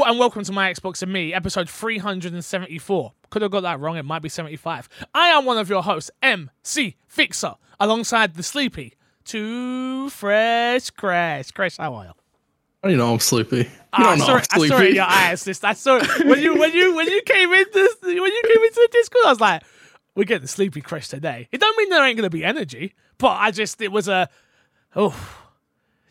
Hello and welcome to my Xbox and Me, episode 374. Could have got that wrong, it might be 75. I am one of your hosts, MC Fixer, alongside the sleepy, Too Fresh Crash. Crash, how are you? Oh, you know I'm sleepy. You ah, don't I know saw I'm it. I saw it in sleepy. your eyes. This, I saw it when you when you when you came into when you came into the Discord. I was like, "We're getting sleepy crash today." It don't mean there ain't gonna be energy, but I just it was a oh,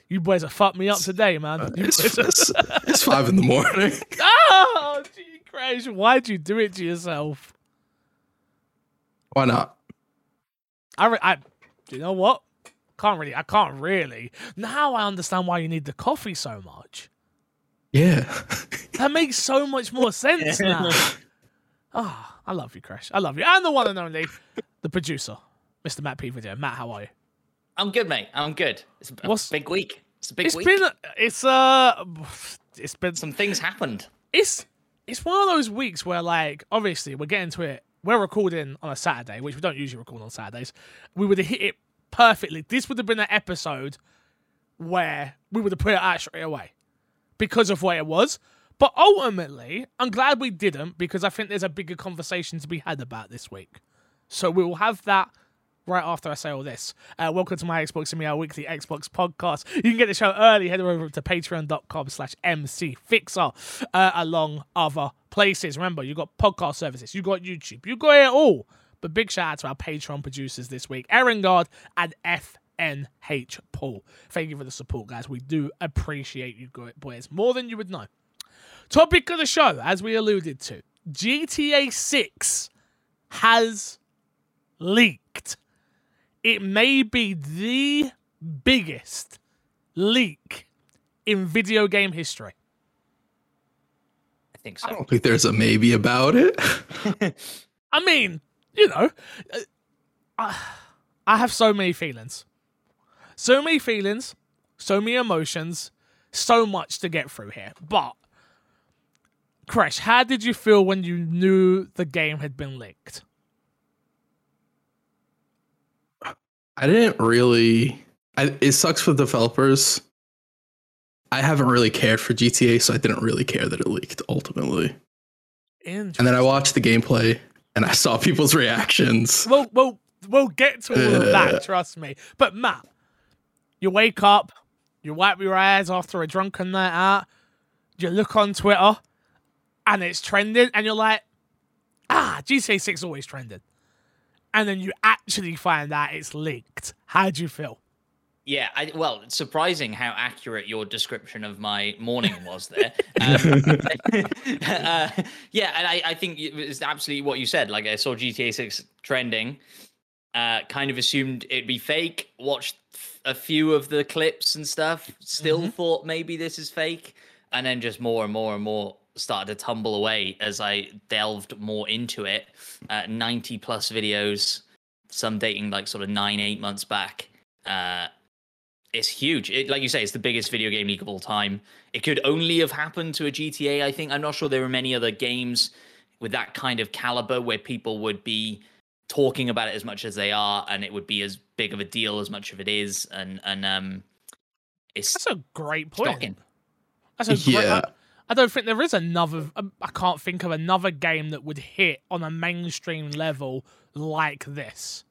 you boys have fucked me up today, man. You It's, it's, it's five in the morning. oh, gee, crash! Why'd you do it to yourself? Why not? I, re- I, you know what? Can't really. I can't really. Now I understand why you need the coffee so much. Yeah. That makes so much more sense now. Ah, I love you, Crash. I love you. And the one and only, the producer, Mr. Matt P. Video. Matt, how are you? I'm good, mate. I'm good. It's a What's- big week. It's a big It's week. been, it's uh, it's been Some things happened. it's it's one of those weeks where like obviously we're getting to it. We're recording on a Saturday, which we don't usually record on Saturdays. We would have hit it perfectly. This would have been an episode where we would have put it out straight away because of what it was. But ultimately, I'm glad we didn't because I think there's a bigger conversation to be had about this week. So we will have that right after I say all this. Uh, welcome to my Xbox and Me, our weekly Xbox podcast. You can get the show early. Head over to patreon.com slash mcfixer uh, along other places. Remember, you got podcast services, you got YouTube, you got it all. But big shout out to our Patreon producers this week, Aaron Guard and FNH Paul. Thank you for the support, guys. We do appreciate you boys more than you would know. Topic of the show, as we alluded to, GTA 6 has leaked. It may be the biggest leak in video game history. I think so. I don't think there's a maybe about it. I mean, you know, uh, I- I have so many feelings. So many feelings, so many emotions, so much to get through here. But, Crash, how did you feel when you knew the game had been leaked? I didn't really. I, it sucks for developers. I haven't really cared for GTA, so I didn't really care that it leaked ultimately. And then I watched the gameplay and I saw people's reactions. We'll, we'll, we'll get to all of that, trust me. But Matt, you wake up, you wipe your eyes after a drunken night out, you look on Twitter, and it's trending, and you're like, ah, GTA 6 always trended. And then you actually find out it's leaked. How do you feel? Yeah, I, well, it's surprising how accurate your description of my morning was there. Um, uh, yeah, and I, I think it's absolutely what you said. Like, I saw GTA 6 trending, uh, kind of assumed it'd be fake, watched a few of the clips and stuff, still thought maybe this is fake, and then just more and more and more started to tumble away as I delved more into it. Uh, 90 plus videos, some dating like sort of nine, eight months back. Uh, it's huge. It, like you say, it's the biggest video game leak of all time. It could only have happened to a GTA. I think I'm not sure there are many other games with that kind of caliber where people would be talking about it as much as they are, and it would be as big of a deal as much of it is. And and um, it's That's a great point. shocking. That's a great, Yeah. I, I don't think there is another. um, I can't think of another game that would hit on a mainstream level like this.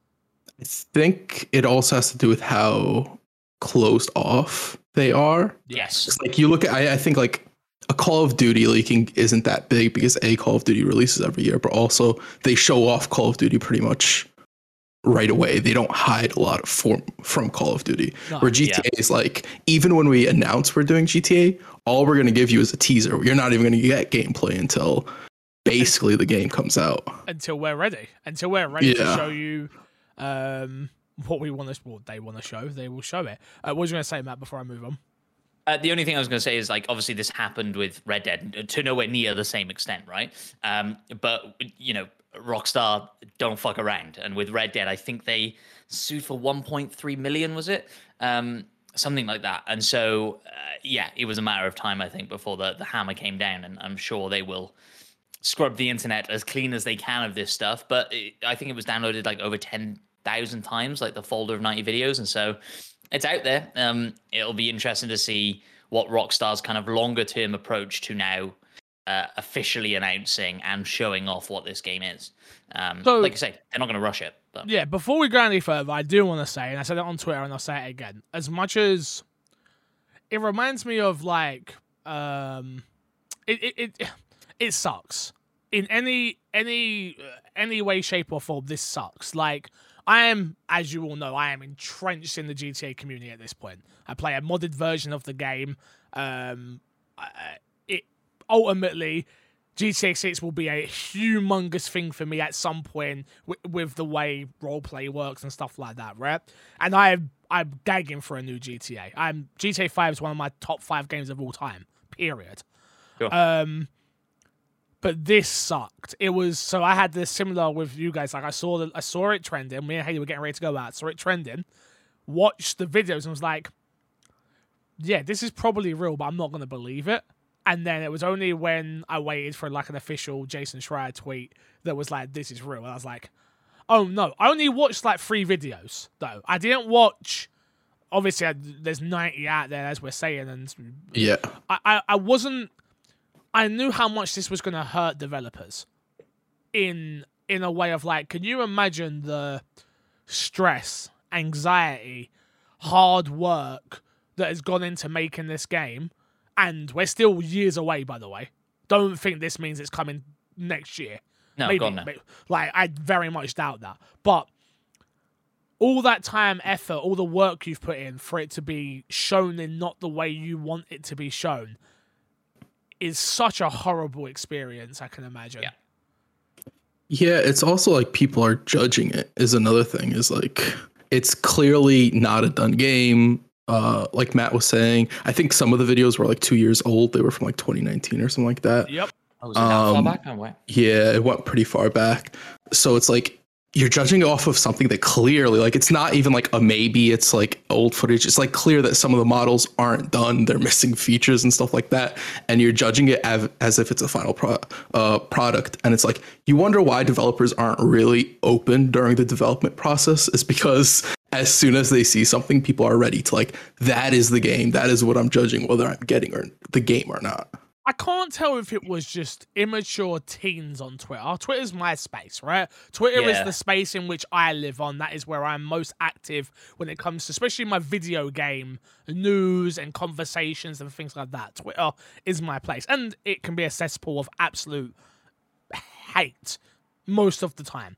I think it also has to do with how closed off they are. Yes. It's like you look at, I, I think like a Call of Duty leaking isn't that big because a Call of Duty releases every year, but also they show off Call of Duty pretty much right away. They don't hide a lot of form from Call of Duty. No, Where GTA is like, even when we announce we're doing GTA, all we're gonna give you is a teaser. You're not even gonna get gameplay until basically the game comes out. until we're ready. Until we're ready to show you um, what we want to, what they want to show. They will show it. Uh, what was you going to say, Matt? Before I move on. Uh, the only thing I was going to say is like obviously this happened with Red Dead to nowhere near the same extent, right? Um, but you know, Rockstar don't fuck around, and with Red Dead, I think they sued for 1.3 million, was it? Um, something like that. And so, uh, yeah, it was a matter of time, I think, before the the hammer came down, and I'm sure they will scrub the internet as clean as they can of this stuff. But it, I think it was downloaded like over 10,000 times, like the folder of 90 videos, and so it's out there. Um, it'll be interesting to see what Rockstar's kind of longer term approach to now uh, officially announcing and showing off what this game is. Um, So- like I say, they're not going to rush it. But Yeah, before we go any further, I do want to say, and I said it on Twitter and I'll say it again, as much as it reminds me of like um it it it, it sucks. In any any uh, any way shape or form this sucks. Like I am as you all know, I am entrenched in the GTA community at this point. I play a modded version of the game. Um it ultimately GTA 6 will be a humongous thing for me at some point with, with the way roleplay works and stuff like that, right? And I I'm gagging for a new GTA. I'm GTA 5 is one of my top 5 games of all time. Period. Sure. Um but this sucked. It was so I had this similar with you guys. Like I saw the I saw it trending. Me and Haley were getting ready to go out. Saw it trending. Watched the videos and was like, "Yeah, this is probably real, but I'm not gonna believe it." And then it was only when I waited for like an official Jason Schreier tweet that was like, "This is real." And I was like, "Oh no!" I only watched like three videos though. I didn't watch. Obviously, I, there's 90 out there as we're saying, and Yeah. I, I, I wasn't I knew how much this was gonna hurt developers in in a way of like, can you imagine the stress, anxiety, hard work that has gone into making this game? And we're still years away, by the way. Don't think this means it's coming next year. no, Maybe, God, no. may- like I very much doubt that. But all that time, effort, all the work you've put in for it to be shown in not the way you want it to be shown is such a horrible experience, I can imagine. Yeah. Yeah, it's also like people are judging it is another thing is like it's clearly not a done game. Uh like Matt was saying, I think some of the videos were like 2 years old. They were from like 2019 or something like that. Yep. Oh, was it that far Um, back? Oh. Yeah, it went pretty far back. So it's like you're judging off of something that clearly, like, it's not even like a maybe. It's like old footage. It's like clear that some of the models aren't done. They're missing features and stuff like that. And you're judging it as, as if it's a final pro- uh, product. And it's like you wonder why developers aren't really open during the development process. Is because as soon as they see something, people are ready to like that is the game. That is what I'm judging whether I'm getting or the game or not. I can't tell if it was just immature teens on Twitter. Oh, Twitter's my space, right? Twitter is the space in which I live on. That is where I'm most active when it comes to, especially my video game news and conversations and things like that. Twitter is my place, and it can be a cesspool of absolute hate most of the time.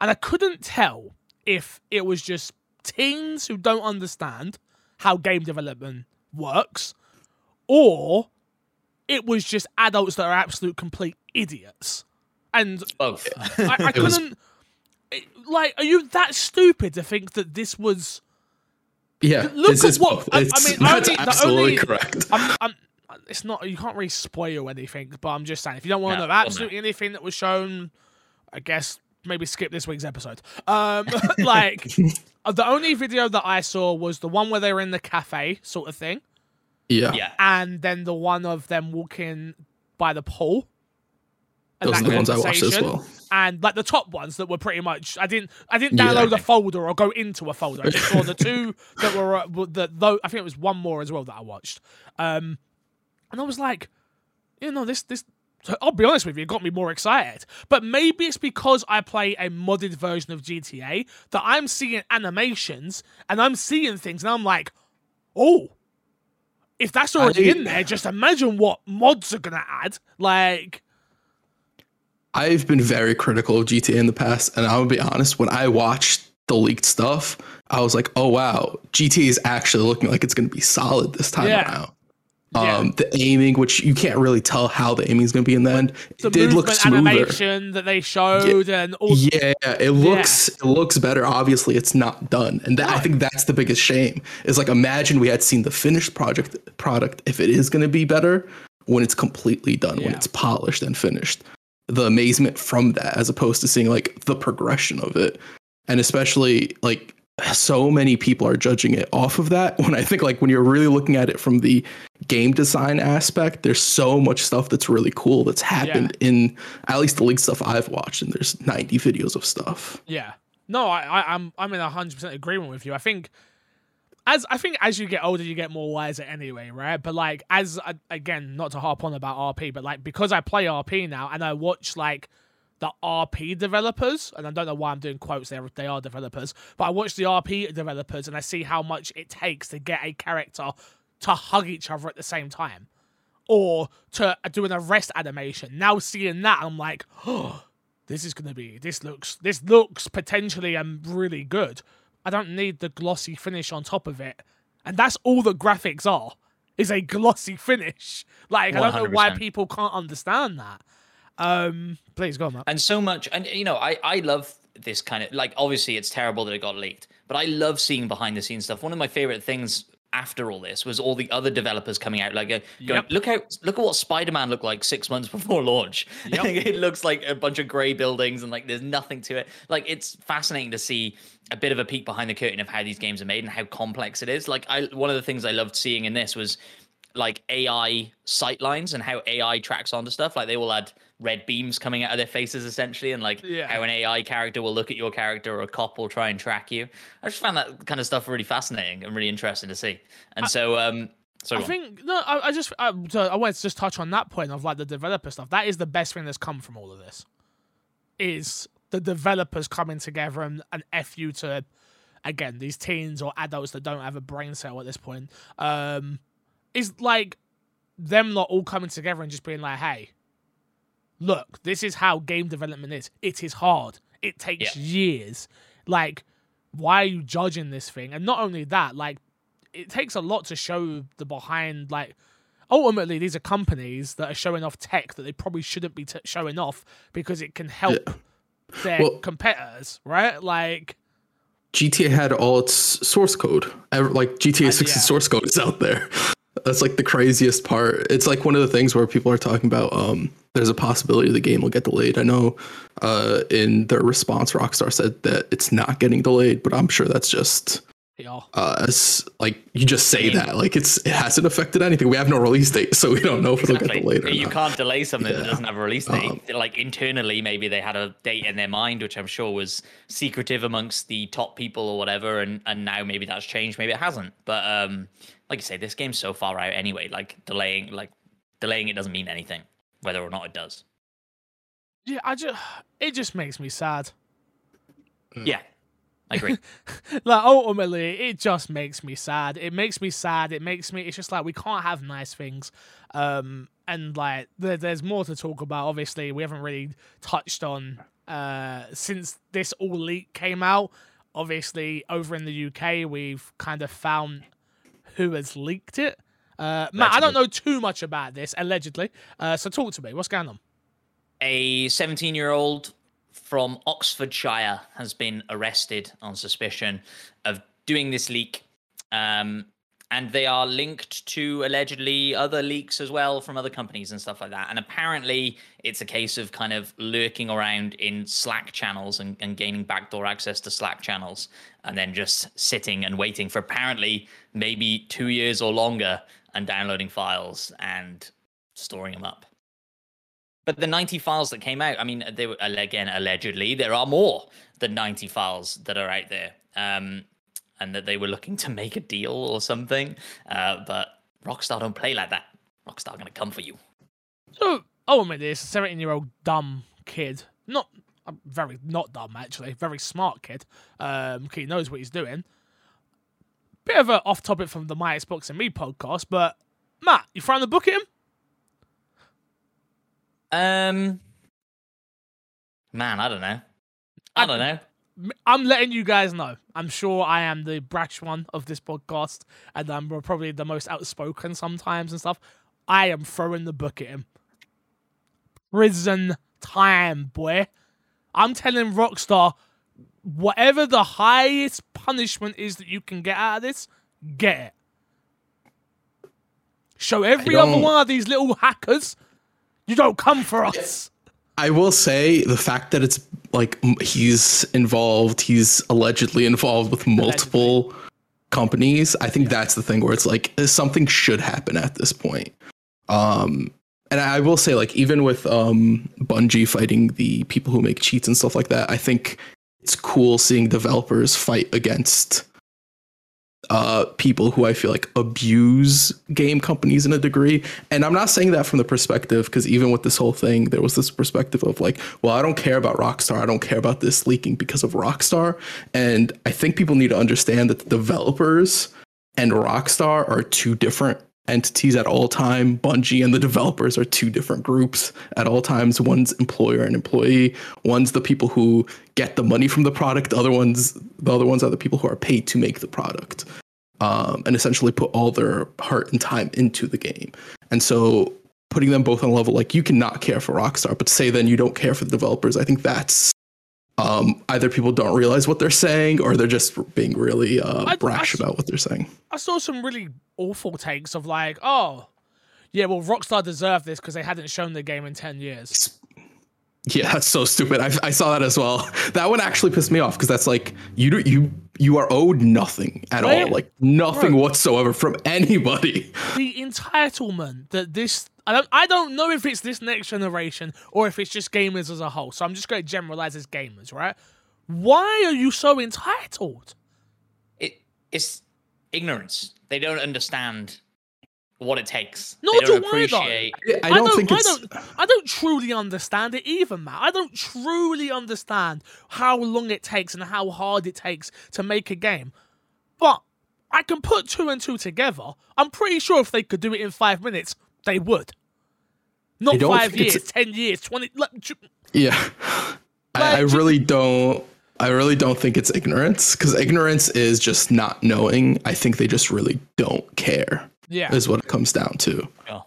And I couldn't tell if it was just teens who don't understand how game development works, or it was just adults that are absolute complete idiots. And Both. I, I couldn't. it- like, are you that stupid to think that this was? Yeah, Look it's, at it's what- both. I- I mean, that's only- absolutely only- correct. I'm, I'm, it's not. You can't really spoil anything, but I'm just saying, if you don't want to No, know well, no. absolutely anything that was shown, I guess maybe skip this week's episode. Um, like the only video that I saw was the one where they were in the cafe, sort of thing, Yeah. yeah. and then the one of them walking by the pool. and Those are the ones I watched as well. and like the top ones that were pretty much I didn't I didn't Yeah. download a folder or go into a folder. I just saw the two that were uh, were the though I think it was one more as well that I watched. Um, and I was like, you know, this this. I'll be honest with you, it got me more excited. But maybe it's because I play a modded version of GTA that I'm seeing animations and I'm seeing things and I'm like, oh, if that's already I- in there, just imagine what mods are gonna add. Like, I've been very critical of GTA in the past, and I'll be honest, when I watched the leaked stuff, I was like, oh wow, GTA is actually looking like it's going to be solid this time Yeah. around. Yeah. Um, the aiming, which you can't really tell how the aiming is going to be in the end, the it did look smoother. animation that they showed and all Yeah, it looks it looks better. Obviously, it's not done, and that, I think that's the biggest shame. Is like imagine we had seen the finished project product if it is going to be better when it's completely done, when it's polished and finished. The amazement from that, as opposed to seeing like the progression of it, and especially like so many people are judging it off of that. When I think like when you're really looking at it from the game design aspect, there's so much stuff that's really cool that's happened in at least the leaked stuff I've watched, and there's 90 videos of stuff. Yeah. No, I, I I'm I'm in hundred percent agreement with you. I think as I think as you get older, you get more wiser anyway, right? But like as uh, again, not to harp on about RP, but like because I play RP now and I watch like the RP developers, and I don't know why I'm doing quotes there, they are developers, but I watch the RP developers and I see how much it takes to get a character to hug each other at the same time or to do an arrest animation. Now seeing that, I'm like, oh, this is gonna be, this looks, this looks potentially um, really good. I don't need the glossy finish on top of it. And that's all the graphics are, is a glossy finish. Like, 100%. I don't know why people can't understand that. Um, please go on, Matt. And so much, and you know, I I love this kind of like. Obviously, it's terrible that it got leaked, but I love seeing behind the scenes stuff. One of my favorite things after all this was all the other developers coming out like uh, going, yep. look how look at what spider-man looked like six months before launch yep. it looks like a bunch of gray buildings and like there's nothing to it like it's fascinating to see a bit of a peek behind the curtain of how these games are made and how complex it is like i one of the things i loved seeing in this was like ai sight lines and how ai tracks onto stuff like they will add red beams coming out of their faces essentially and like yeah. how an AI character will look at your character or a cop will try and track you. I just found that kind of stuff really fascinating and really interesting to see. And I, so um so I think no, I, I just I, so I wanted to just touch on that point of like the developer stuff. That is the best thing that's come from all of this. Is the developers coming together and, and F you to again, these teens or adults that don't have a brain cell at this point. Um is like them not all coming together and just being like, hey, look, this is how game development is. It is hard. It takes yeah. years. Like, why are you judging this thing? And not only that, like, it takes a lot to show the behind, like, ultimately these are companies that are showing off tech that they probably shouldn't be t- showing off because it can help yeah. their well, competitors, right? Like GTA had all its source code. Like GTA 6's uh, yeah. source code is out there. That's like the craziest part. It's like one of the things where people are talking about um there's a possibility the game will get delayed. I know uh in their response Rockstar said that it's not getting delayed, but I'm sure that's just. Uh, as like you just say that like it's it hasn't affected anything. We have no release date, so we don't know if exactly. it'll get delayed. you not. can't delay something yeah. that doesn't have a release date. Um, like internally, maybe they had a date in their mind, which I'm sure was secretive amongst the top people or whatever, and and now maybe that's changed. Maybe it hasn't. But um, like you say, this game's so far out anyway. Like delaying, like delaying it doesn't mean anything, whether or not it does. Yeah, I just it just makes me sad. Yeah, I agree. like ultimately, it just makes me sad. It makes me sad. It makes me. It's just like we can't have nice things. Um, and like there, there's more to talk about. Obviously, we haven't really touched on uh since this all leak came out. Obviously, over in the UK, we've kind of found who has leaked it. Uh, Matt, I don't know too much about this, allegedly. Uh, so talk to me. What's going on? A 17 year old from Oxfordshire has been arrested on suspicion of doing this leak. Um, and they are linked to allegedly other leaks as well from other companies and stuff like that. And apparently, it's a case of kind of lurking around in Slack channels and, and gaining backdoor access to Slack channels, and then just sitting and waiting for apparently maybe two years or longer and downloading files and storing them up. But the 90 files that came out, I mean, they were again allegedly there are more than 90 files that are out there. Um, and that they were looking to make a deal or something. Uh, but Rockstar don't play like that. Rockstar gonna come for you. So, I'll admit this: seventeen-year-old dumb kid, not uh, very not dumb actually, very smart kid. Um, he knows what he's doing. Bit of a off topic from the My Xbox and Me podcast, but Matt, you throwing the book at him? Um, man, I don't know. I, I don't know. I'm letting you guys know. I'm sure I am the brash one of this podcast, and I'm probably the most outspoken sometimes and stuff. I am throwing the book at him. Prison time, boy. I'm telling Rockstar, whatever the highest punishment is that you can get out of this, get it. Show every other one of these little hackers you don't come for us. I will say the fact that it's like he's involved, he's allegedly involved with multiple allegedly. companies. I think that's the thing where it's like something should happen at this point. Um, and I will say, like, even with um, Bungie fighting the people who make cheats and stuff like that, I think it's cool seeing developers fight against uh, people who I feel like abuse game companies in a degree. And I'm not saying that from the perspective, because even with this whole thing, there was this perspective of like, well, I don't care about Rockstar. I don't care about this leaking because of Rockstar. And I think people need to understand that the developers and Rockstar are two different entities at all time. Bungie and the developers are two different groups at all times. One's employer and employee. One's the people who get the money from the product. The other ones, the other ones are the people who are paid to make the product, um, and essentially put all their heart and time into the game. And so, putting them both on a level like you cannot care for Rockstar, but say then you don't care for the developers. I think that's um, either people don't realize what they're saying or they're just being really uh, brash I, about what they're saying. I saw some really awful takes of like, oh, yeah, well, Rockstar deserved this because they hadn't shown the game in 10 years. Yeah, that's so stupid. I, I saw that as well. That one actually pissed me off because that's like you do you you are owed nothing at all, like nothing whatsoever from anybody. The entitlement that this I don't I don't know if it's this next generation or if it's just gamers as a whole. So I'm just going to generalize as gamers, right? Why are you so entitled? It it's ignorance. They don't understand what it takes. Nor do appreciate... I, though. I, don't, I don't think I don't, I don't truly understand it either, Matt. I don't truly understand how long it takes and how hard it takes to make a game. But I can put two and two together. I'm pretty sure if they could do it in five minutes, they would. Not five years, ten years, twenty. Like, yeah, like, I, I really don't. I really don't think it's ignorance because ignorance is just not knowing. I think they just really don't care. Yeah, is what it comes down to. Yeah.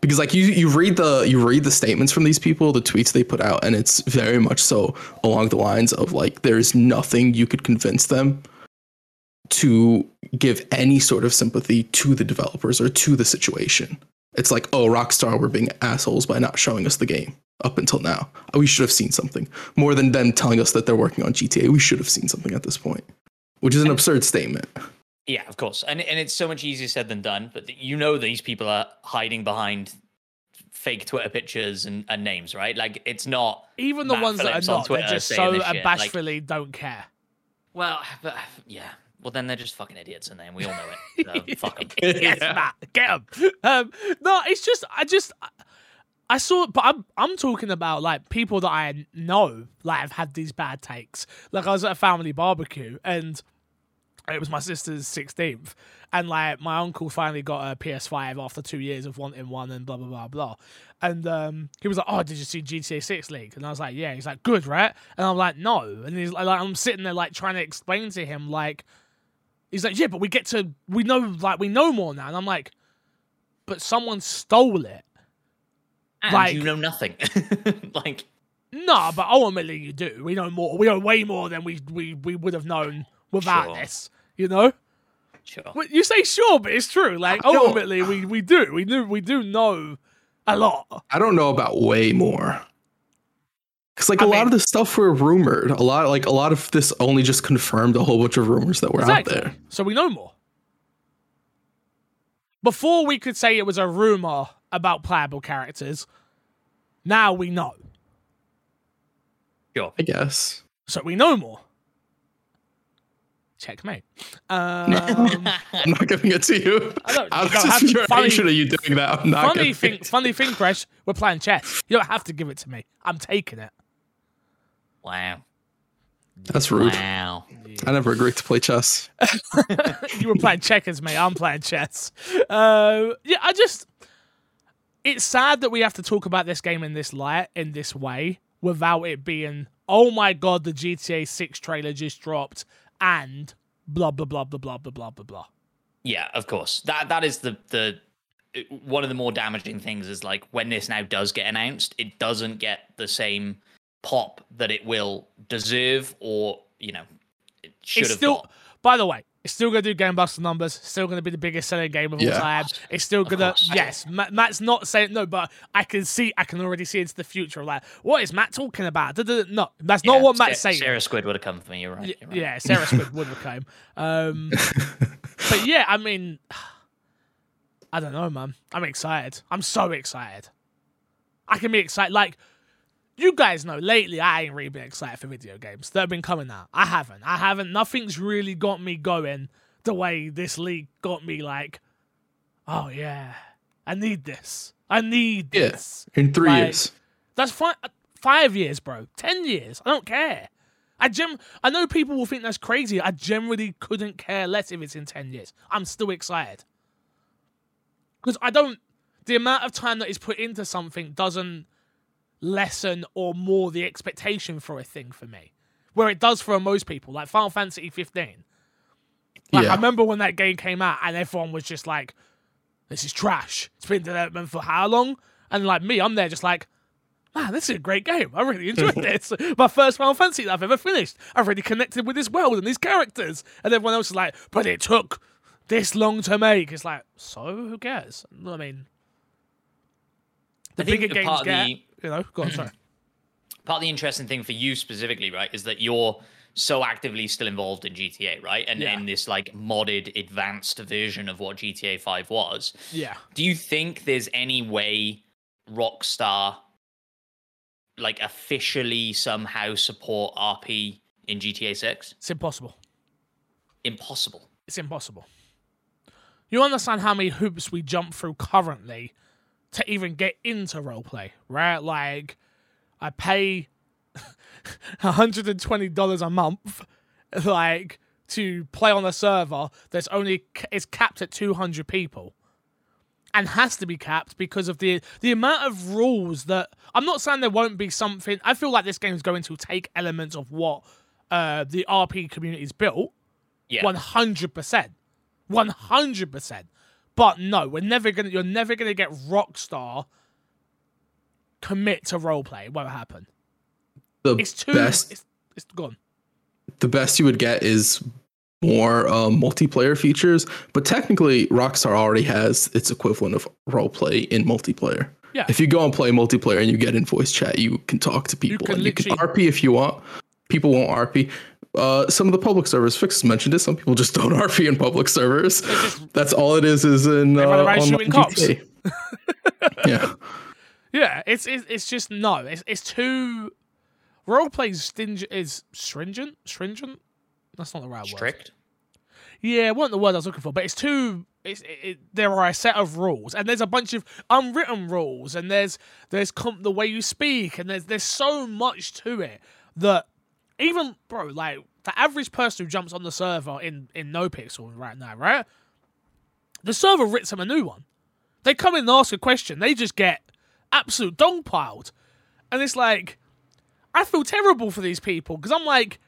Because like you, you read the you read the statements from these people, the tweets they put out, and it's very much so along the lines of like there's nothing you could convince them to give any sort of sympathy to the developers or to the situation. It's like, oh, Rockstar were being assholes by not showing us the game up until now. We should have seen something more than them telling us that they're working on GTA. We should have seen something at this point, which is an absurd statement. Yeah, of course, and and it's so much easier said than done. But you know these people are hiding behind fake Twitter pictures and, and names, right? Like it's not even the Matt ones Phillips that are not. They're just so bashfully like, don't care. Well, but, yeah, well, then they're just fucking idiots, and then we all know it. So fuck them. yes, yeah. Matt, get them. Um, no, it's just I just I saw, but I'm I'm talking about like people that I know like have had these bad takes. Like I was at a family barbecue and it was my sister's 16th and like my uncle finally got a ps5 after two years of wanting one and blah blah blah blah. And um, he was like oh did you see gta 6 league? And i was like yeah. He's like good right? And i'm like no. And he's like i'm sitting there like trying to explain to him like he's like yeah but we get to we know like we know more now. And i'm like but someone stole it. And like you know nothing. Like no but ultimately you do. We know more we know way more than we we, we would have known without sure. this you know. Sure. You say sure, but it's true. Like ultimately, we we do we do we do know a lot. I don't know about way more. Because like I a mean, lot of the stuff were rumored. A lot like a lot of this only just confirmed a whole bunch of rumors that were exactly. out there. So we know more. Before we could say it was a rumor about playable characters, now we know. Sure. I guess. So we know more checkmate. Um, I'm not giving it to you. I don't, I'm just infuriated are you doing that. I'm not funny thing, funny thing, Crash. We're playing chess. You don't have to give it to me. I'm taking it. Wow. That's rude. Wow. I never agreed to play chess. you were playing checkers, mate. I'm playing chess. Uh, yeah, I just. It's sad that we have to talk about this game in this light, in this way, without it being, oh my god, the GTA 6 trailer just dropped and blah blah blah blah blah blah blah blah blah. Yeah, of course. That that is the the uh, one of the more damaging things is like when this now does get announced, it doesn't get the same pop that it will deserve or you know it should it's have still, got. By the way, it's still going to do Game Buster numbers. Still going to be the biggest selling game of yeah. all time. It's still going to. Yes, Matt, Matt's not saying no, but I can see. I can already see into the future. Like, what is Matt talking about? No, that's not yeah, what Matt's saying. Sarah Squid would have come for me. You're right. You're right. Yeah, Sarah Squid would have come. Um, but yeah, I mean, I don't know, man. I'm excited. I'm so excited. I can be excited. Like you guys know lately I ain't really been excited for video games that have been coming out. I haven't. I haven't. Nothing's really got me going the way this league got me like, oh yeah, I need this. I need Yeah. this. In three Like- years. That's five, uh, five years, bro. Ten years. I don't care. I gem. I know people will think that's crazy. I generally couldn't care less if it's in ten years. I'm still excited because I don't. The amount of time that is put into something doesn't lessen or more the expectation for a thing for me, where it does for most people. Like Final Fantasy 15. Like Yeah. I remember when that game came out and everyone was just like, "This is trash." It's been in development for how long? And like me, I'm there just like, man, this is a great game. I really enjoyed this. My first Final Fantasy that I've ever finished. I've really connected with this world and these characters. And everyone else is like, but it took this long to make. It's like, so who cares? I mean, the I think bigger games part of get, the- you know, go on, sorry. part of the interesting thing for you specifically, right, is that you're so actively still involved in GTA, right? And Yeah. in this like modded, advanced version of what GTA 5 was. Yeah. Do you think there's any way Rockstar like officially somehow support RP in GTA 6? It's impossible. Impossible. It's impossible. You understand how many hoops we jump through currently to even get into roleplay, right? Like, I pay $120 a month, like, to play on a server that's only is capped at 200 people and has to be capped because of the the amount of rules that I'm not saying there won't be something. I feel like this game is going to take elements of what uh, the RP community's built. Yeah. 100%. 100%. But no, we're never gonna. You're never gonna get Rockstar commit to roleplay. It won't happen. The It's too. best It's, it's gone. the best you would get is more um, multiplayer features, but technically Rockstar already has its equivalent of roleplay in multiplayer. Yeah. If you go and play multiplayer and you get in voice chat, you can talk to people can and you can RP if you want. People won't RP. Uh, some of the public servers, Fix mentioned it. Some people just don't RP in public servers. That's all it is. Is in uh, run around online cops. GTA. yeah, Yeah, it's it's, it's just no. It's it's too. Roleplay sting- is stringent. Stringent. That's not the right word. Strict. Yeah, it wasn't the word I was looking for, but it's too. It's, it, it, there are a set of rules, and there's a bunch of unwritten rules, and there's there's com- the way you speak, and there's there's so much to it that even bro, like the average person who jumps on the server in in NoPixel right now, right? The server writes them a new one. They come in and ask a question, they just get absolute dong piled, and it's like I feel terrible for these people because I'm like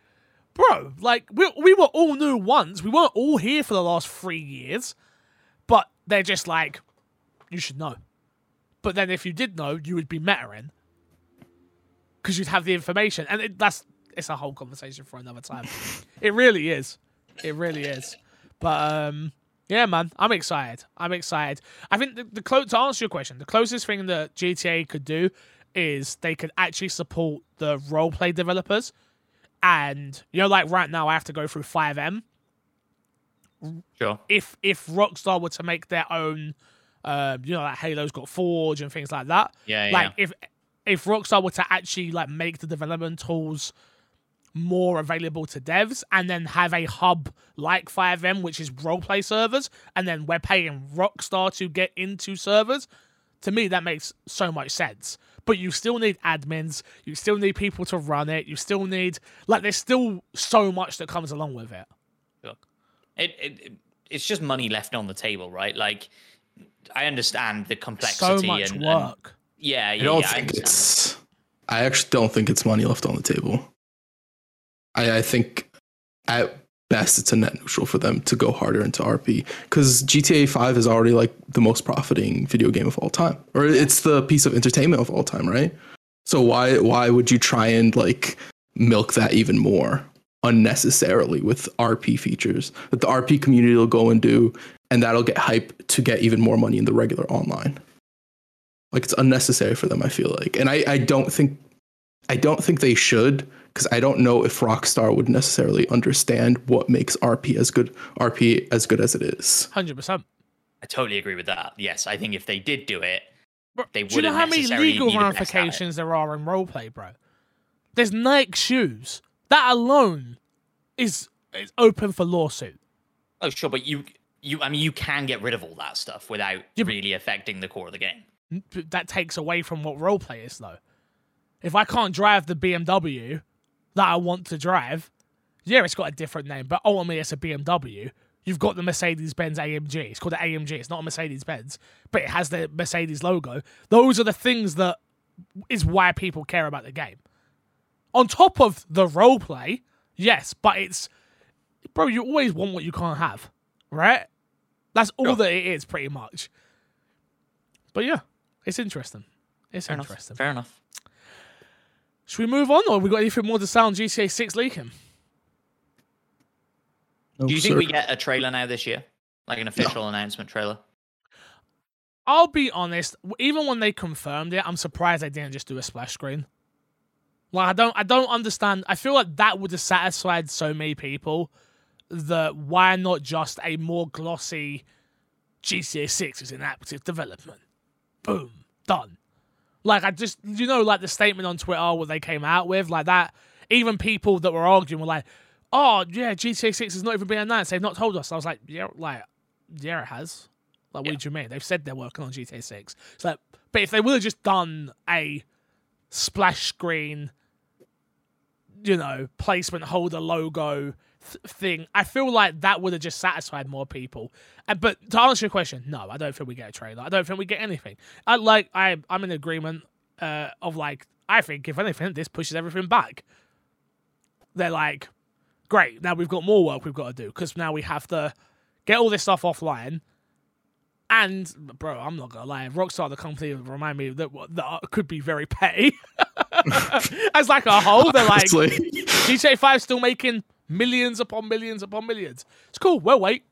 bro, like we we were all new once. We weren't all here for the last three years, but they're just like, you should know. But then if you did know, you would be metaing because you'd have the information, and it, that's it's a whole conversation for another time. it really is, it really is. But um, yeah, man, I'm excited. I'm excited. I think the, the clo- to answer your question, the closest thing that GTA could do is they could actually support the roleplay developers and you know like right now i have to go through FiveM Sure. if if rockstar were to make their own um you know like halo's got forge and things like that Yeah, yeah. like if if rockstar were to actually like make the development tools more available to devs and then have a hub like FiveM which is roleplay servers and then we're paying rockstar to get into servers to me that makes so much sense but you still need admins you still need people to run it you still need like there's still so much that comes along with it Sure. It, it it- it's just money left on the table, right? Like I understand the complexity so much and, and- work yeah, yeah, I don't yeah, think understand. it's. I actually don't think it's money left on the table. I, I think at best it's a net neutral for them to go harder into RP because GTA 5 is already like the most profiting video game of all time, or it's the piece of entertainment of all time, right? So why why would you try and like milk that even more unnecessarily with RP features that the RP community will go and do, and that'll get hype to get even more money in the regular online. Like it's unnecessary for them, I feel like. And I, I don't think I don't think they should, because I don't know if Rockstar would necessarily understand what makes RP as good RP as good as it is. 100% I totally agree with that. Yes, I think if they did do it, Bro, They do you know how many legal be the best at it. ramifications there are in roleplay, bro? There's Nike shoes. That alone is is open for lawsuit. Oh, sure, but you you I mean you can get rid of all that stuff without Yeah, really affecting the core of the game. That takes away from what roleplay is, though. If I can't drive the BMW that I want to drive, yeah, it's got a different name, but oh, ultimately it's a BMW. You've got the Mercedes Benz AMG. It's called an AMG. It's not a Mercedes Benz, but it has the Mercedes logo. Those are the things that is why people care about the game. On top of the roleplay, yes, but it's bro, you always want what you can't have, right? That's all Sure. that it is, pretty much. But yeah, it's interesting. It's Fair enough. interesting. Fair enough. Should we move on, or have we got anything more to say on GTA 6 leaking? Oh, do you think we get a trailer now this year? Like an official announcement trailer? I'll be honest. Even when they confirmed it, I'm surprised they didn't just do a splash screen. Like I don't, I don't understand. I feel like that would have satisfied so many people. That why not just a more glossy GTA 6 is in active development. Boom, done. Like I just, you know, like the statement on Twitter what they came out with, like that. Even people that were arguing were like, "Oh yeah, GTA 6 has not even been announced. They've not told us." I was like, "Yeah, like, yeah, it has." Like, what do you mean? They've said they're working on GTA 6. It's like, but if they would have just done a splash screen, you know, placement holder logo th- thing, I feel like that would have just satisfied more people. And, but to answer your question, no, I don't think we get a trailer. I don't think we get anything. I like, I, I'm in agreement uh, of like, I think if anything, this pushes everything back. They're like, great, now we've got more work we've got to do because now we have to get all this stuff offline. And bro, I'm not gonna lie, Rockstar, the company, remind me that that could be very petty. As like a whole, they're like. GTA 5 still making millions upon millions upon millions. It's cool. We'll wait.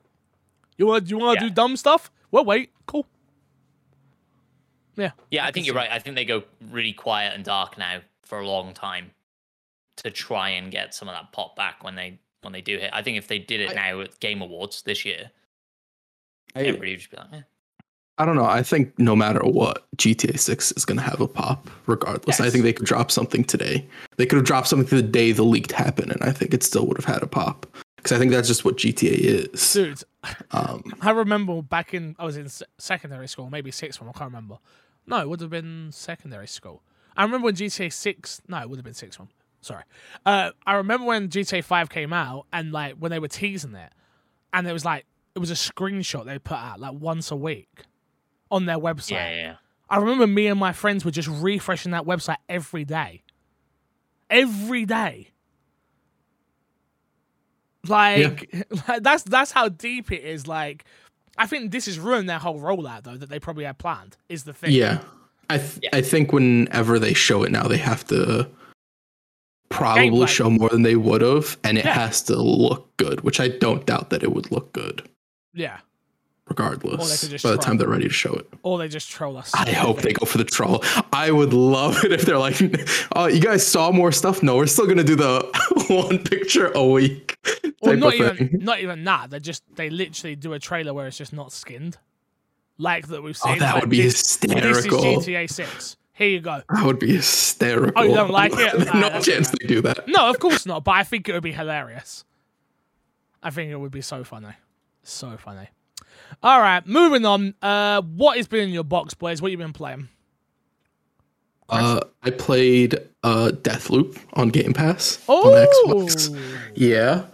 You want you want to Yeah. do dumb stuff? We'll wait. Cool. Yeah. Yeah, I can think you're right. I think they go really quiet and dark now for a long time to try and get some of that pop back when they when they do hit. I think if they did it I- now at Game Awards this year, I, everybody would just be like, eh. I don't know. I think no matter what, GTA 6 is going to have a pop regardless. I think they could drop something today. They could have dropped something the day the leak happened, and I think it still would have had a pop. Because I think that's just what GTA is. Dude, Um, I remember back in I was in secondary school, maybe sixth one. I can't remember. No, it would have been secondary school. I remember when GTA Six. No, it would have been sixth one. Sorry. Uh, I remember when GTA Five came out and like when they were teasing it, and it was like it was a screenshot they put out like once a week on their website. yeah, yeah, yeah. I remember me and my friends were just refreshing that website every day. Every day. Like, like that's that's how deep it is. Like, I think this has ruined their whole rollout though that they probably had planned. Is the thing. yeah. I, th- Yeah. I think whenever they show it now, they have to probably Gameplay. show more than they would have, and it Yeah. has to look good, which I don't doubt that it would look good Yeah. Regardless could just by the time they're ready to show it. Or they just troll us. I hope they go for the troll. I would love it if they're like, "Oh, you guys saw more stuff." No, we're still gonna do the one picture a week Or not even not even that. They just they literally do a trailer where it's just not skinned, like that we've oh, seen. Oh, that like, would be this, This is. GTA Six. Here you go. That would be hysterical. Oh, you don't like it? Nah, no chance they do that. No, of course not. But I think it would be hilarious. I think it would be so funny, so funny. All right, moving on. Uh, what has been in your box, boys? What have you been playing? Uh, I played uh, Deathloop on Game Pass Oh, on Xbox. Yeah.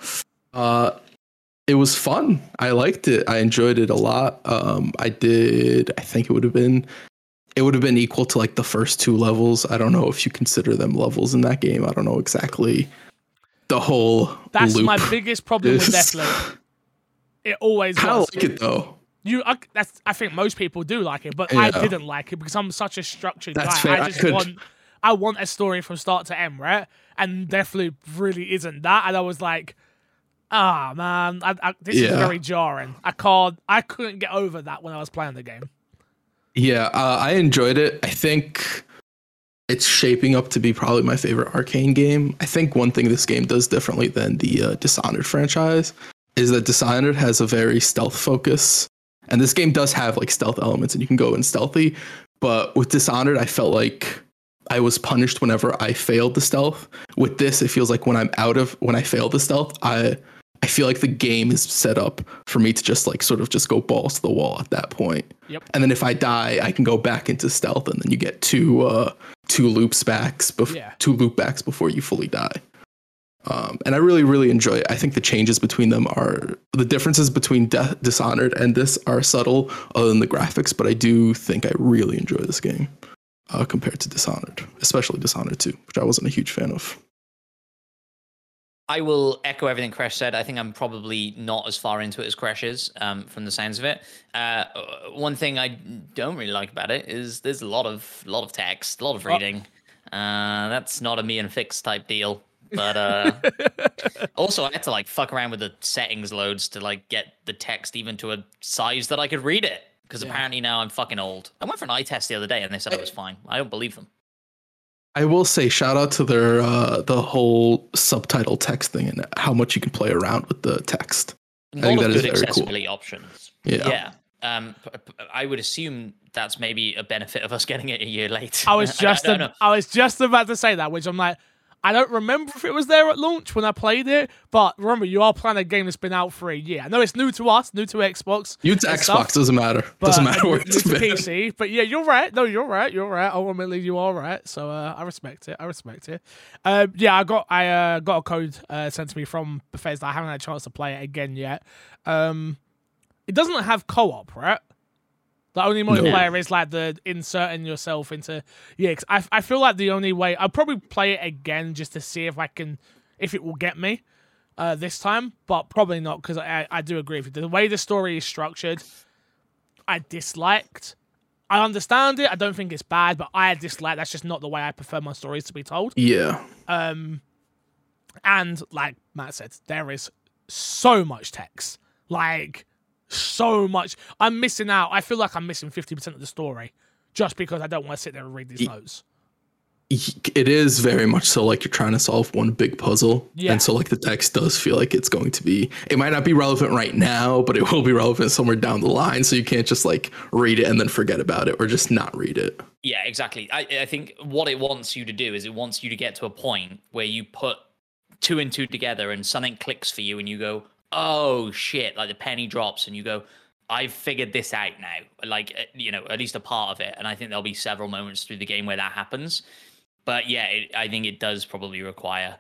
Uh, it was fun. I liked it. I enjoyed it a lot. Um, I did. I think it would have been. It would have been equal to like the first two levels. I don't know if you consider them levels in that game. I don't know exactly the whole. that's my biggest problem with is. Deathloop. It always I was. like it though. You, I, that's. I think most people do like it, but I didn't like it because I'm such a structured That's guy. fair. I I just could- want. I want a story from start to end, right? And Deathloop really isn't that. And I was like, ah, man, I, I, this is very jarring. I can't. I couldn't get over that when I was playing the game. Yeah, uh, I enjoyed it. I think it's shaping up to be probably my favorite Arkane game. I think one thing this game does differently than the uh, Dishonored franchise is that Dishonored has a very stealth focus, and this game does have like stealth elements, and you can go in stealthy. But with Dishonored, I felt like I was punished whenever I failed the stealth. With this, it feels like when I'm out of when I fail the stealth, I I feel like the game is set up for me to just like sort of just go balls to the wall at that point. Yep. And then if I die, I can go back into stealth, and then you get two uh two loops backs bef- Yeah. two loop backs before you fully die. Um, and I really, really enjoy it. I think the changes between them are the differences between De- Dishonored and this are subtle, other than the graphics. But I do think I really enjoy this game uh, compared to Dishonored, especially Dishonored 2, which I wasn't a huge fan of. I will echo everything Crash said. I think I'm probably not as far into it as Crash is, um, from the sounds of it. Uh, one thing I don't really like about it is there's a lot of lot of text, a lot of Oh. reading. Uh, that's not a me and fix type deal. But uh, also, I had to like fuck around with the settings loads to like get the text even to a size that I could read it. Because Yeah. apparently now I'm fucking old. I went for an eye test the other day and they said it was fine. I don't believe them. I will say shout out to their uh, the whole subtitle text thing and how much you can play around with the text. A think lot of that is good very cool. options. Yeah. Yeah. Um, I would assume that's maybe a benefit of us getting it a year late. I was just don't ab- I was just about to say that, which I'm like, I don't remember if it was there at launch when I played it, but remember, you are playing a game that's been out for a year. I know it's new to us, new to Xbox, New to Xbox stuff, doesn't matter. doesn't matter where it's been. PC. But yeah, you're right. No, you're right. You're right. Ultimately, you are right. So uh, I respect it. I respect it. Um, yeah, I got I uh, got a code uh, sent to me from Bethesda. I haven't had a chance to play it again yet. Um, it doesn't have co-op, right? The only multiplayer is like the inserting yourself into yeah. I I feel like the only way I'll probably play it again just to see if I can if it will get me uh, this time, but probably not because I I do agree with you. The way the story is structured, I disliked. I understand it. I don't think it's bad, but I dislike. That's just not the way I prefer my stories to be told. Yeah. Um, and like Matt said, there is so much text, like so much. I'm missing out. I feel like I'm missing fifty percent of the story just because I don't want to sit there and read these Ye- notes. It is very much so like you're trying to solve one big puzzle. Yeah. And so like the text does feel like it's going to be it might not be relevant right now, but it will be relevant somewhere down the line. So you can't just like read it and then forget about it or just not read it. Yeah, exactly. I, I think what it wants you to do is it wants you to get to a point where you put two and two together and something clicks for you and you go, oh shit, like the penny drops and you go, I've figured this out now. Like, uh, you know, at least a part of it. And I think there'll be several moments through the game where that happens. But yeah, it, I think it does probably require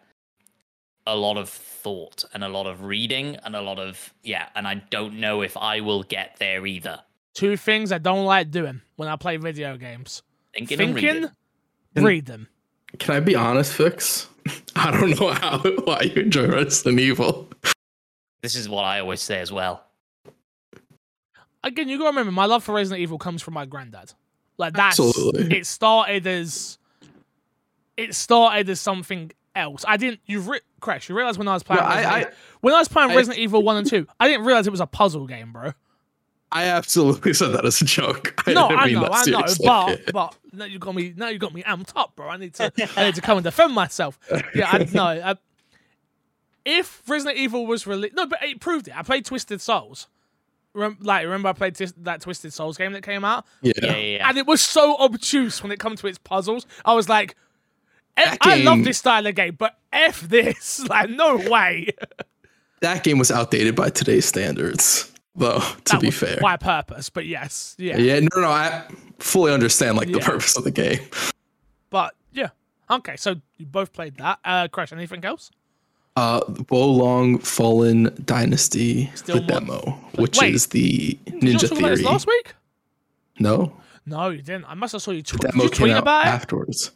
a lot of thought and a lot of reading and a lot of, yeah. And I don't know if I will get there either. Two things I don't like doing when I play video games: Thinking, and thinking, reading. And- read them. Can I be honest, Fix? I don't know how why you enjoy Resident Evil. This is what I always say as well. Again, you gotta remember, my love for Resident Evil comes from my granddad. Like that's Absolutely. it started as it started as something else. I didn't. You re- crash. You realize when I was playing No, I- I- when I was playing I- Resident Evil one and two, I didn't realize it was a puzzle game, bro. I absolutely said that as a joke. I No, didn't I mean know, that I know, but but now you got me. Now you got me amped up, bro. I need to. I need to come and defend myself. Yeah, I no. I, if Resident Evil was released, no, but it proved it. I played Twisted Souls. Rem- like, remember I played tis- that Twisted Souls game that came out, yeah. Yeah, yeah, yeah. and it was so obtuse when it comes to its puzzles. I was like, eh, That I love this style of game, but f this, like, no way. That game was outdated by today's standards, though, to That be was fair. by purpose, but yes, yeah. Yeah, no, no, I fully understand like the Yeah. purpose of the game. But yeah, okay. So you both played that. Uh, Crash. Anything else? Uh, Wo Long Fallen Dynasty, Still the more- demo, which wait, is the Ninja Did you not Ninja about this Theory. last week? No, No, you didn't. I must have saw you, tw- the demo you came tweet out about it. afterwards.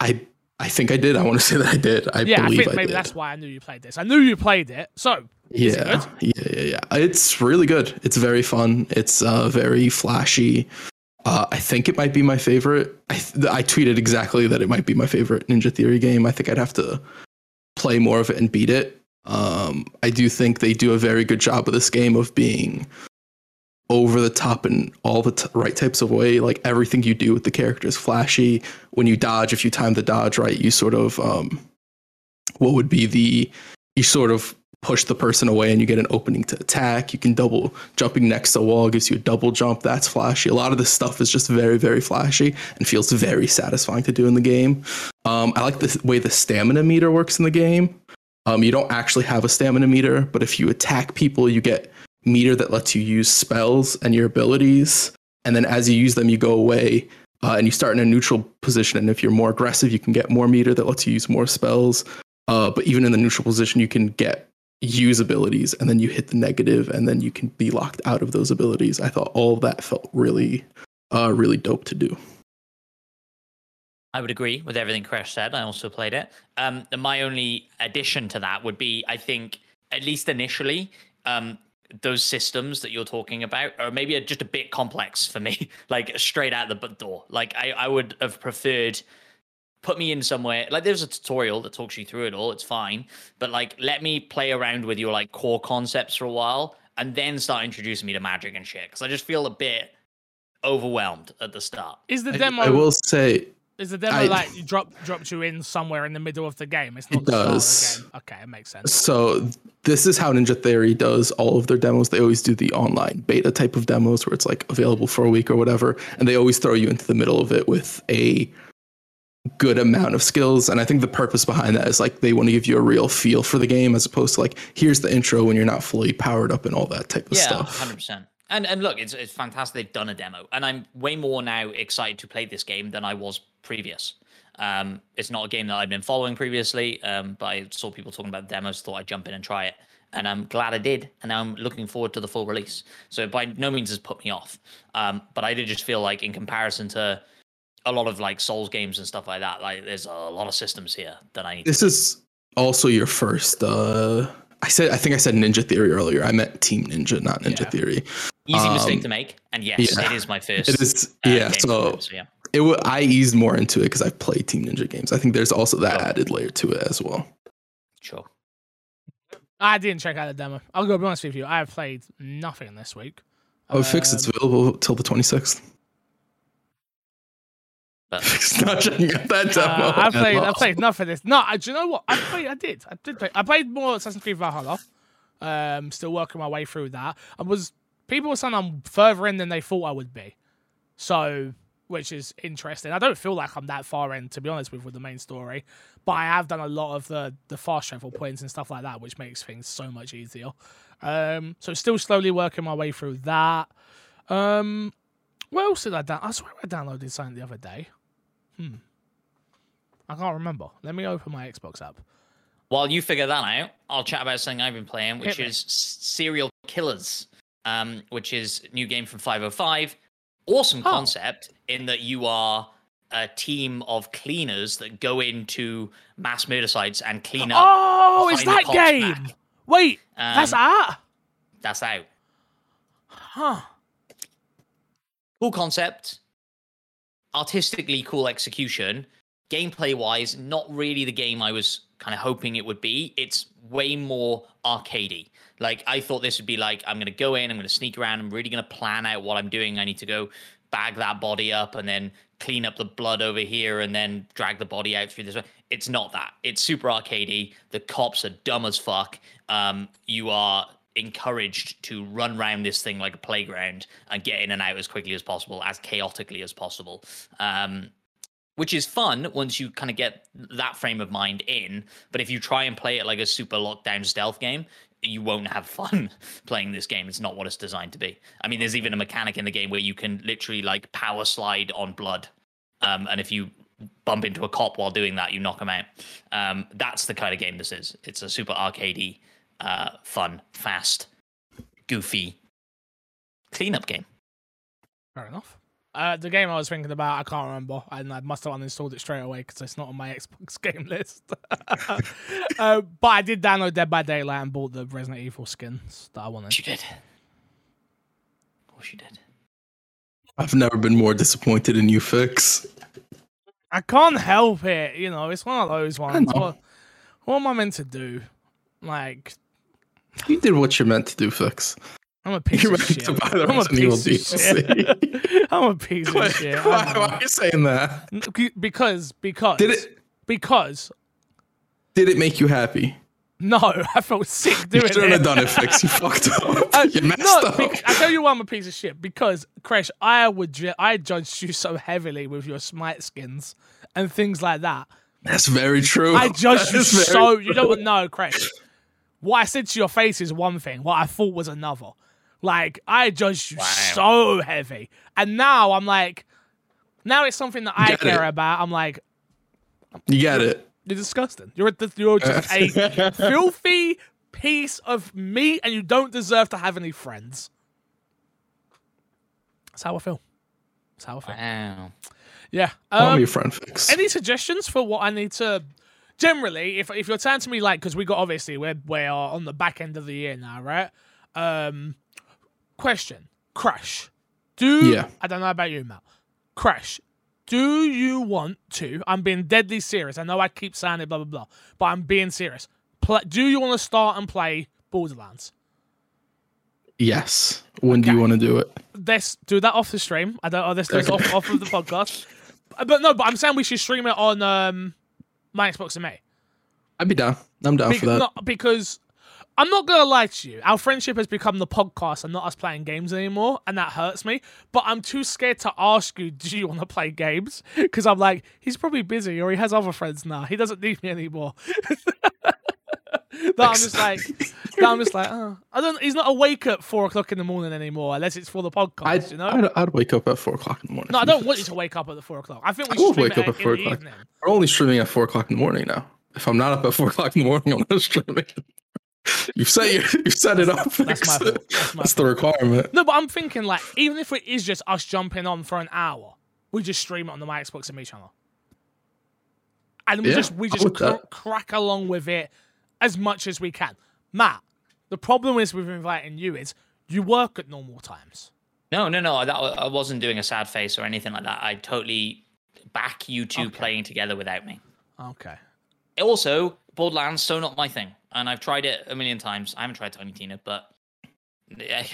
I I think I did. I want to say that I did. I yeah, I believe think I maybe did. that's why I knew you played this. I knew you played it. So is it yeah, yeah, yeah, yeah. It's really good. It's very fun. It's uh, very flashy. Uh, I think it might be my favorite. I, th- I tweeted exactly that it might be my favorite Ninja Theory game. I think I'd have to play more of it and beat it. Um, I do think they do a very good job of this game of being over the top in all the t- right types of way. Like everything you do with the character is flashy. When you dodge, if you time the dodge right, you sort of um, what would be the you sort of push the person away and you get an opening to attack. You can double jumping next to a wall gives you a double jump. That's flashy. A lot of this stuff is just very, very flashy and feels very satisfying to do in the game. Um, I like the way the stamina meter works in the game. Um, you don't actually have a stamina meter, but if you attack people, you get meter that lets you use spells and your abilities. And then as you use them, you go away uh, and you start in a neutral position. And if you're more aggressive, you can get more meter that lets you use more spells. Uh, but even in the neutral position, you can get use abilities and then you hit the negative and then you can be locked out of those abilities. I thought all that felt really, uh, really dope to do. I would agree with everything Crash said. I also played it. Um, my only addition to that would be, I think, at least initially, um, those systems that you're talking about are maybe just a bit complex for me, like straight out the door. Like I, I would have preferred put me in somewhere like there's a tutorial that talks you through it all. It's fine, but like let me play around with your like core concepts for a while and then start introducing me to magic and shit. Because I just feel a bit overwhelmed at the start. Is the demo? I, I will say is the demo I, like you drop dropped you in somewhere in the middle of the game? It's not it does. Okay, it makes sense. So this is how Ninja Theory does all of their demos. They always do the online beta type of demos where it's like available for a week or whatever, and they always throw you into the middle of it with a good amount of skills. And I think the purpose behind that is like they want to give you a real feel for the game as opposed to like here's the intro when you're not fully powered up and all that type of yeah, stuff. Yeah, hundred percent. And and look, it's it's fantastic they've done a demo, and I'm way more now excited to play this game than I was previous. Um, it's not a game that I've been following previously, um, but I saw people talking about the demos, thought I'd jump in and try it, and I'm glad I did. And now I'm looking forward to the full release. So by no means has put me off, um, but I did just feel like in comparison to a lot of like Souls games and stuff like that, like there's a lot of systems here that I need. This is also your first. uh I said I think I said Ninja Theory earlier. I meant Team Ninja, not Ninja yeah. Theory. Easy um, mistake to make, and yes, yeah. it is my first. It is, uh, yeah. So, so, yeah, it w- I eased more into it because I've played Team Ninja games. I think there's also that oh. added layer to it as well. Sure. I didn't check out the demo. I'll go be honest with you. I have played nothing this week. Oh, um, fix it's available till the 26th. It's not checking that demo. Uh, I played. I played nothing this. No, do you know what? I played. I did. I did play. I played more Assassin's Creed Valhalla. Um, still working my way through that. I was people were saying I'm further in than they thought I would be. So which is interesting. I don't feel like I'm that far in, to be honest with, with the main story, but I have done a lot of the the fast travel points and stuff like that, which makes things so much easier. Um, so still slowly working my way through that. Um, what else did I download? I swear I downloaded something the other day. Hmm. I can't remember. Let me open my Xbox app. While you figure that out, I'll chat about something I've been playing, which is Serial Cleaners, um, which is new game from 505 awesome oh. concept in that you are a team of cleaners that go into mass murder sites and clean up. Oh, is that game? Back. Wait, um, that's out. That's out. Huh. Cool concept. Artistically cool execution. Gameplay wise, not really the game I was kind of hoping it would be. It's way more arcadey. Like I thought this would be like I'm gonna go in, I'm gonna sneak around, I'm really gonna plan out what I'm doing. I need to go bag that body up and then clean up the blood over here and then drag the body out through this way. It's not that. It's super arcadey. The cops are dumb as fuck. Um, you are encouraged to run around this thing like a playground and get in and out as quickly as possible, as chaotically as possible. Um, which is fun once you kind of get that frame of mind in. But if you try and play it like a super lockdown stealth game, you won't have fun playing this game. It's not what it's designed to be. I mean, there's even a mechanic in the game where you can literally like power slide on blood. Um, and if you bump into a cop while doing that, you knock them out. Um, that's the kind of game this is. It's a super arcadey, uh, fun, fast, goofy cleanup game. Fair enough. Uh, the game I was thinking about, I can't remember, and I must have uninstalled it straight away because it's not on my Xbox game list. uh, but I did download Dead by Daylight and bought the Resident Evil skins that I wanted. You did. Of course you did. I've never been more disappointed in you, Fix. I can't help it. You know, it's one of those ones. What, what am I meant to do? Like, you did what you're meant to do, Fix. I'm a piece You're of shit. To buy the I'm, a piece of shit. I'm a piece of why, shit. Why, why, are you saying that? Because because did it because did it make you happy? No, I felt sick doing you it. You shouldn't have done it, Fix. You fucked up. Uh, you messed no, up. I tell you why I'm a piece of shit. Because, Crash, I would ju- I judged you so heavily with your smite skins and things like that. That's very true. I judged you That very so. You don't know, Craig. What I said to your face is one thing. What I thought was another. Like I judged you Wow. so heavy, and now I'm like, now it's something that I Get care it. about. I'm like, You get it. you're disgusting. You're a, you're just a filthy piece of meat, and you don't deserve to have any friends. That's how I feel. That's how I feel. Wow. Yeah. Um, me friend fix. any suggestions for what I need to? Generally, if if you're turning to me like, because we got obviously we're we are on the back end of the year now, right? Um, question, Crash, do Yeah. I don't know about you, Matt. Crash, do you want to? I'm being deadly serious. I know I keep saying it, blah blah blah, but I'm being serious. Play, do you want to start and play Borderlands? yes. When do you want to do it? Let's do that off the stream. I don't. Oh, let's do this off, off of the podcast. But no, but I'm saying we should stream it on um my Xbox and me. I'd be down. I'm down Bec- for that. not- because I'm not gonna lie to you. Our friendship has become the podcast and not us playing games anymore, and that hurts me. But I'm too scared to ask you, do you want to play games? Because I'm like, he's probably busy or he has other friends now. He doesn't need me anymore. that I'm just like, that I'm just like, oh, I don't. He's not awake at four o'clock in the morning anymore, unless it's for the podcast. I'd, you know. I'd, I'd wake up at four o'clock in the morning. no, I don't want you to wake up at the four o'clock. I think we I should wake up at four o'clock. evening. We're only streaming at four o'clock in the morning now. If I'm not up at four o'clock in the morning, I'm not streaming. You've set your, you've set it up. That's my fault. That's my That's the requirement. No, but I'm thinking like, even if it is just us jumping on for an hour, we just stream it on the My Xbox and Me channel, and we Yeah, just we just cr- crack along with it as much as we can. Matt, the problem is with inviting you is you work at normal times. No, no, no. That, I wasn't doing a sad face or anything like that. I totally back you two Okay. playing together without me. Okay. Also, Borderlands, so not my thing. And I've tried it a million times. I haven't tried Tiny Tina, but yeah,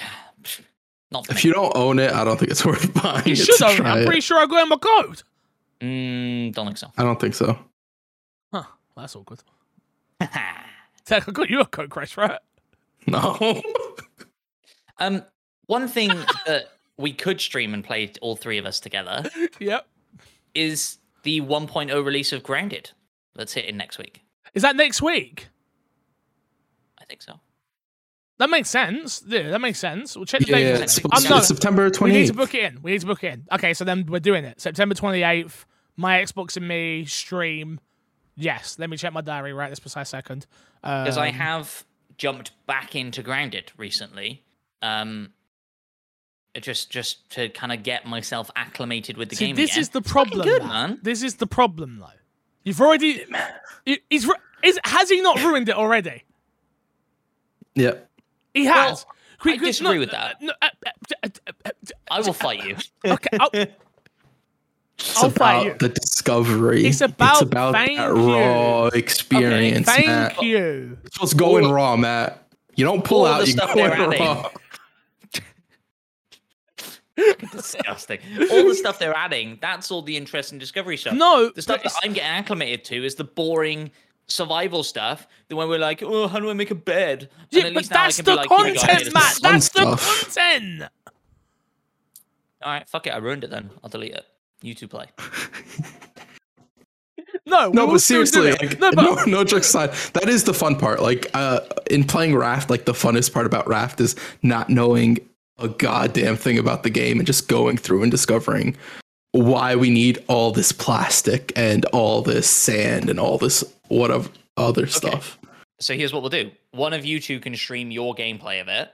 not for If me. you don't own it, I don't think it's worth buying. You it should to own it. I'm it. pretty sure I got in my code. Mm, don't think so. I don't think so. Huh. That's all good. Tech, I got you a code, Chris, right? No. um, one thing that we could stream and play all three of us together Yep. is the 1.0 release of Grounded. That's hitting next week. Is that next week? I think so. That makes sense. Yeah, that makes sense. We'll check the date. yeah, for it's week. supposed I'm to no, be September We need to book it in. We need to book it in. Okay, so then we're doing it. September 28th, my Xbox and me stream. Yes, let me check my diary right this precise second. Because I Um, have jumped back into Grounded recently. Um, just just to kind of get myself acclimated with the See, game this again. is the problem, good, man. This is the problem, though. You've already. he- He's. Is, has he not ruined it already? Yeah. He has. Well, Quick, I disagree no, with that. no, uh, uh, uh, uh, uh, I will fight you. Okay, I'll, It's I'll fight about you. the discovery. It's about- about thank that you. raw Okay, experience, thank Matt. you. It's what's going All- raw, Matt. You don't pull out, the you stuff go in they're adding. raw. Disgusting. All the stuff they're adding, that's all the interesting discovery stuff. No, The stuff that I'm getting acclimated to is the boring survival stuff. The one we're like, oh, how do I make a bed? And Yeah, at but least now that's the like, "Here you go, content, here's Matt. the- fun That's the content. All right, fuck it. I ruined it then. I'll delete it. You two play. No, No, but seriously, like no, no, but no, jokes aside, that is the fun part. Like uh in playing Raft, like the funnest part about Raft is not knowing a goddamn thing about the game and just going through and discovering why we need all this plastic and all this sand and all this what of other stuff. So here's what we'll do. One of you two can stream your gameplay of it,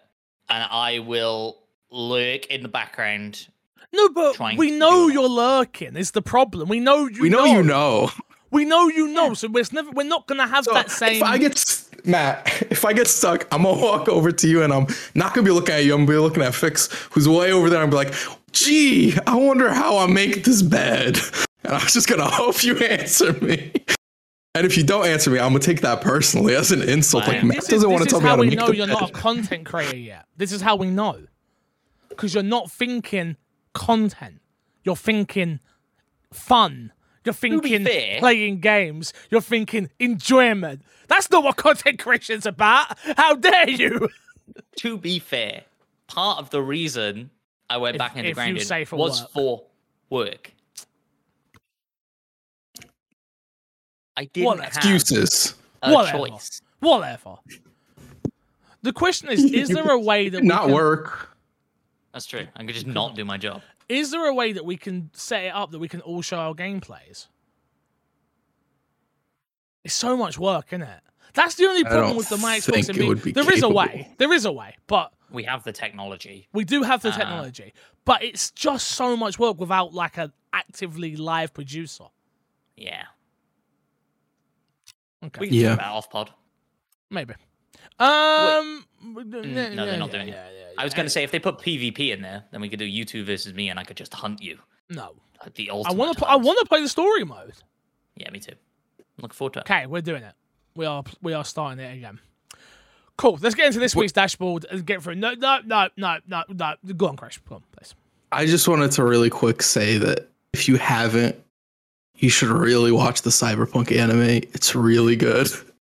and I will lurk in the background. No, but trying we to know do you're lurking. Is the problem? We know you. we know, you know. We know you know. So we're never. We're not gonna have So that same. If I get s- Matt, if I get stuck, I'm gonna walk over to you and I'm not gonna be looking at you. I'm gonna be looking at Fix, who's way over there. I'm be like, "Gee, I wonder how I make this bed." And I'm just gonna hope you answer me. And if you don't answer me, I'm gonna take that personally as an insult. Like Fine. Matt is, doesn't want this to is tell me how how we know you're bed. not a content creator yet. This is how we know. Because you're not thinking content. You're thinking fun. You're thinking fair- playing games. You're thinking enjoyment. That's not what content creation's about. How dare you? To be fair, part of the reason I went If- back into if you for was work. for work. I didn't What have Excuses. a Whatever. choice. Whatever. The question is: Is there a way that we Not can, work. That's true. I could just not do my job. Is there a way that we can set it up that we can all show our gameplays? It's so much work, isn't it? That's the only problem with the my think Xbox and it me. would be There is a way. There is a way, but We have the technology. we do have the Uh-huh. technology. But it's just so much work without like an actively live producer. Yeah. Okay, We can Yeah. talk about off pod. maybe. Um, no, they're not doing it. I was going to say if they put PvP in there, then we could do you two versus me, and I could just hunt you. no. Like the I want to. I hunt. want to play the story mode. Yeah, me too. I'm Looking forward to it. Okay, we're doing it. We are we are starting it again. Cool. Let's get into this week's dashboard and get through. No, no, no, no, no, no. Go on, Crash. Go on, please. I just wanted to really quick say that if you haven't, you should really watch the Cyberpunk anime. It's really good.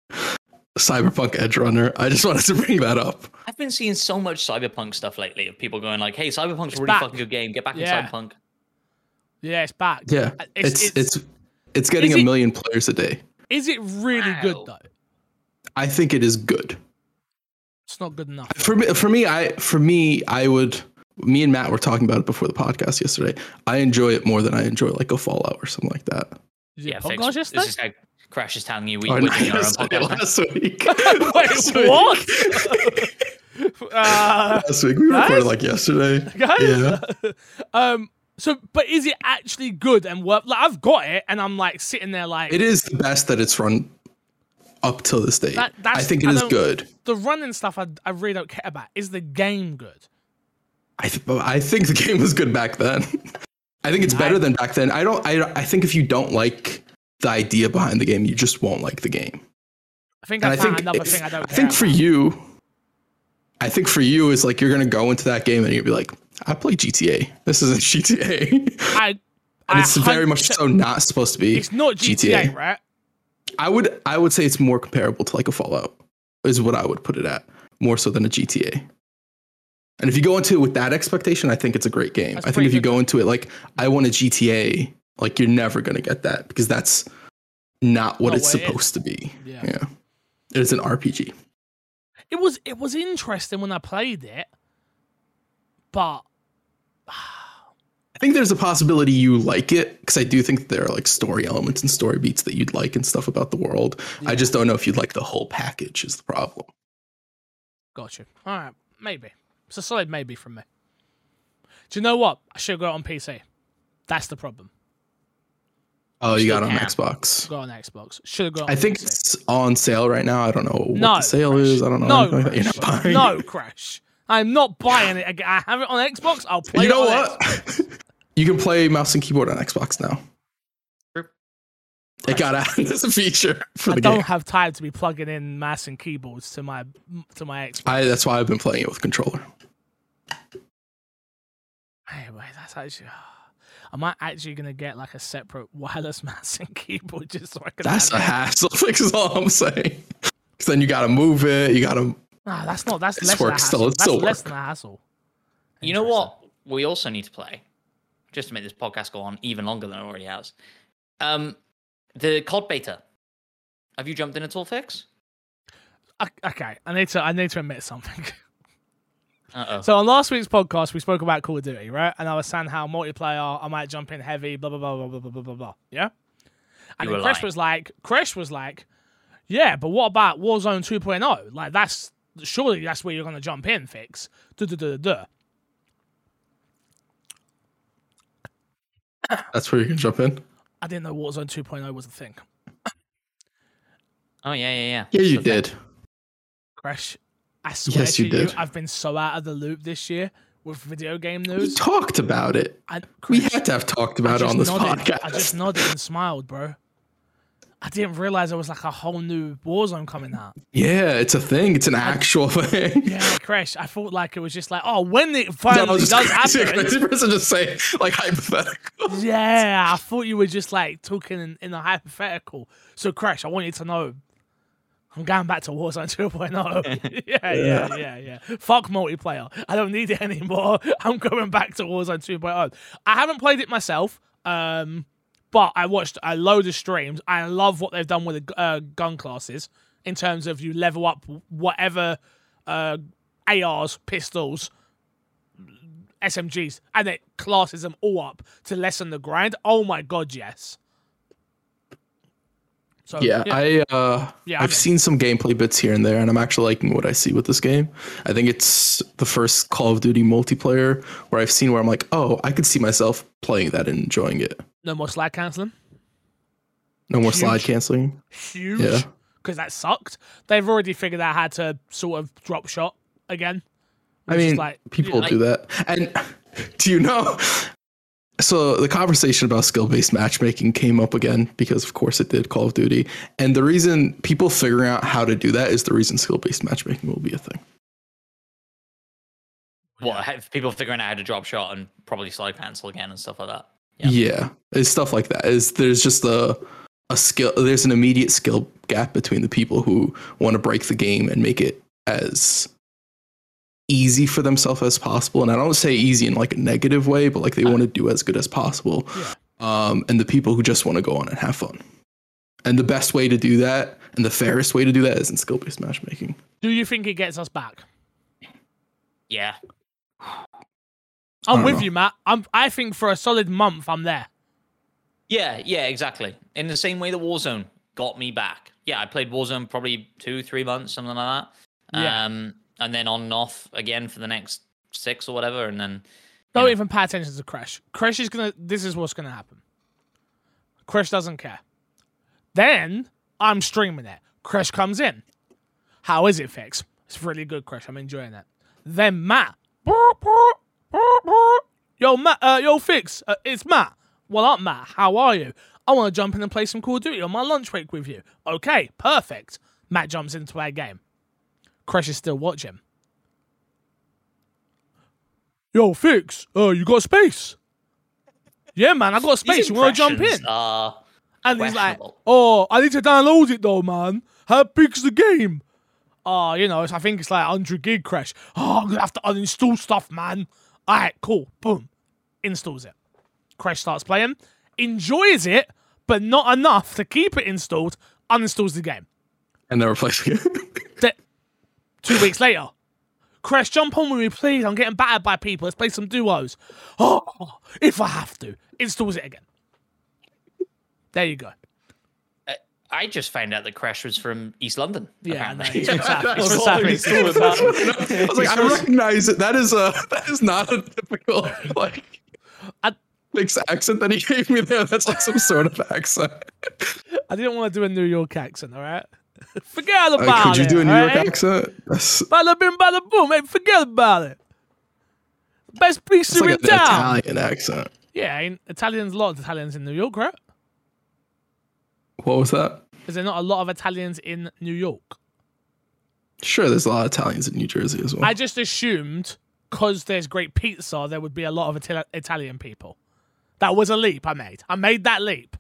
Cyberpunk Edgerunner. I just wanted to bring that up. I've been seeing so much cyberpunk stuff lately of people going like, "Hey, Cyberpunk's It's a really back. fucking good game. Get back in Cyberpunk." Yeah, it's back. Yeah, Uh, it's it's- it's it's, getting Is a it- million players a day. Is it really good though? I think it is good. It's not good enough. For me, for me, I for me, I would. Me and Matt were talking about it before the podcast yesterday. I enjoy it more than I enjoy like a Fallout or something like that. Is it Yeah, podcast fix, this yesterday? Crash is telling you we, Oh, we're no, doing our own podcast. last week. Last week. what? uh, Last week we Guys? recorded like yesterday. guys. Yeah. um. So, but is it actually good and work? Like, I've got it, and I'm like sitting there, like It is the best that it's run up till this date. That- I think it I is good. the running stuff. I, I really don't care about. Is the game good? I th- I think the game was good back then. I think it's better than back then. I don't. I I think if you don't like the idea behind the game, you just won't like the game. I think And I think another thing I don't. I think for about. you, I think for you is like you're gonna go into that game and you'll be like, I play GTA. This isn't GTA, I. and I it's very much so not supposed to be. It's not GTA, GTA. right? I would I would say it's more comparable to like a Fallout is what I would put it at more so than a GTA. And if you go into it with that expectation, I think it's a great game. That's I think if you go into it like I want a GTA, like you're never gonna get that because that's not what Not it's what it is. supposed to be. Yeah. Yeah, it's an RPG. It was it was interesting when I played it, but I think there's a possibility you like it because I do think there are like story elements and story beats that you'd like and stuff about the world. I just don't know if you'd like the whole package. Is the problem? Gotcha. All right, maybe it's a solid maybe from me. Do you know what? I should go on PC. That's the problem. Oh, you got on can. Xbox. Go on Xbox. Should have gone. I think it's on sale right now. I don't know what no the sale Crash. is. I don't know. No, anything like that. You're Crash. not buying no, it. Crash. I'm not buying it again. I have it on Xbox. I'll play. It. You know it on what? you can play mouse and keyboard on Xbox now. True. It got added as a feature for I the don't have time to be plugging in mouse and keyboards to my to my Xbox. I, that's why I've been playing it with controller. Anyway, that's actually. Ah. Am I actually gonna get like a separate wireless mouse and keyboard just so I can? That's a have it? hassle. Is all I'm saying. Because then you got to move it. You got to. Nah, that's not. That's less than a work still, it's that's still less work. than a hassle. You know what? We also need to play, just to make this podcast go on even longer than it already has. Um, the COD beta. Have you jumped in at all, Fix? Okay, I need to. I need to admit something. Uh oh. So on last week's podcast, we spoke about Call of Duty, right? And I was saying how multiplayer, I might jump in heavy, blah blah blah blah blah blah blah blah blah. Yeah. And You then were Crash lying. was like, Crash was like, yeah, but what about Warzone 2.0? Like that's surely that's where you're gonna jump in, fix. Duh, duh, duh, duh, duh. That's where you can jump in. I didn't know Warzone 2.0 was a thing. Oh yeah, yeah, yeah. Yeah, you did. Crash, I swear Yes, to you you, did. I've been so out of the loop this year with video game news. We talked about it. I, We had to have talked about it on this nodded. podcast. I just nodded and smiled, bro. I didn't realize there was like a whole new Warzone coming out. yeah, it's a thing. It's an actual thing. Yeah, Crash. I thought like it was just like, oh, when it No, finally just does crazy, happen. crazy person just say like hypothetical. Yeah, I thought you were just like talking in, in a hypothetical. So, Crash, I want you to know I'm going back to Warzone 2.0. yeah, yeah, yeah, yeah. Fuck multiplayer. I don't need it anymore. I'm going back to Warzone 2.0. I haven't played it myself, um, But I watched a load of streams. I love what they've done with the uh, gun classes in terms of you level up whatever uh, ARs, pistols, SMGs, and it classes them all up to lessen the grind. Oh my god, yes. So, yeah, yeah, I uh, yeah, I've seen some gameplay bits here and there, and I'm actually liking what I see with this game. I think it's the first Call of Duty multiplayer where I've seen where I'm like, oh, I could see myself playing that and enjoying it. No more slide canceling. No more Huge. slide canceling. Huge. Yeah. Because that sucked. They've already figured out how to sort of drop shot again. I mean, like, people like, do that. And do you know so the conversation about skill-based matchmaking came up again because of course it did call of duty. And the reason people figuring out how to do that is the reason skill-based matchmaking will be a thing. What have people figuring out how to drop shot and probably slide cancel again and stuff like that? Yeah, yeah it's stuff like that. Is there's just a a skill there's an immediate skill gap between the people who want to break the game and make it as easy for themselves as possible. And I don't say easy in like a negative way, but like they want to do as good as possible. Yeah. Um, and the people who just want to go on and have fun. And the best way to do that and the fairest way to do that is in skill based matchmaking. Do you think it gets us back? Yeah. I'm with know. you, Matt. I'm I think for a solid month I'm there. Yeah, yeah, exactly. In the same way that Warzone got me back. Yeah, I played Warzone probably two, three months, something like that. Yeah. Um, and then on and off again for the next six or whatever, and then don't know. even pay attention to Crash. Crash is gonna. This is what's gonna happen. Crash doesn't care. Then I'm streaming it. Crash comes in. How is it, Fix? It's really good, Crash. I'm enjoying it. Then Matt. Yo, Matt. Uh, yo, Fix. Uh, it's Matt. Well, up, Matt. How are you? I want to jump in and play some Call of Duty on my lunch break with you. Okay, perfect. Matt jumps into our game. Crash is still watching. Yo, Fix, uh, you got space? yeah, man, I got space. You want to jump in? and he's like, oh, I need to download it though, man. How big's the game? Oh, you know, I think it's like 100 gig crash. Oh, I'm going to have to uninstall stuff, man. All right, cool. Boom. Installs it. Crash starts playing, enjoys it, but not enough to keep it installed, uninstalls the game. And never plays again. Two weeks later, Crash, jump on with me, please. I'm getting battered by people. Let's play some duos. Oh, if I have to. Installs it again. There you go. Uh, I just found out that Crash was from East London. Yeah, no, he's from South. He's from South. I was like, I recognize it. That is a that is not a typical like I, accent that he gave me there. That's like some sort of accent. I didn't want to do a New York accent. All right. forget about uh, could you it. do a New York right? accent? Bada bing, bada boom. Hey, forget about it. Best pizza like in town. Italian accent. Yeah, Italians. A lot of Italians in New York, right? What was that? Is there not a lot of Italians in New York? Sure, there's a lot of Italians in New Jersey as well. I just assumed because there's great pizza, there would be a lot of Ital- Italian people. That was a leap I made. I made that leap.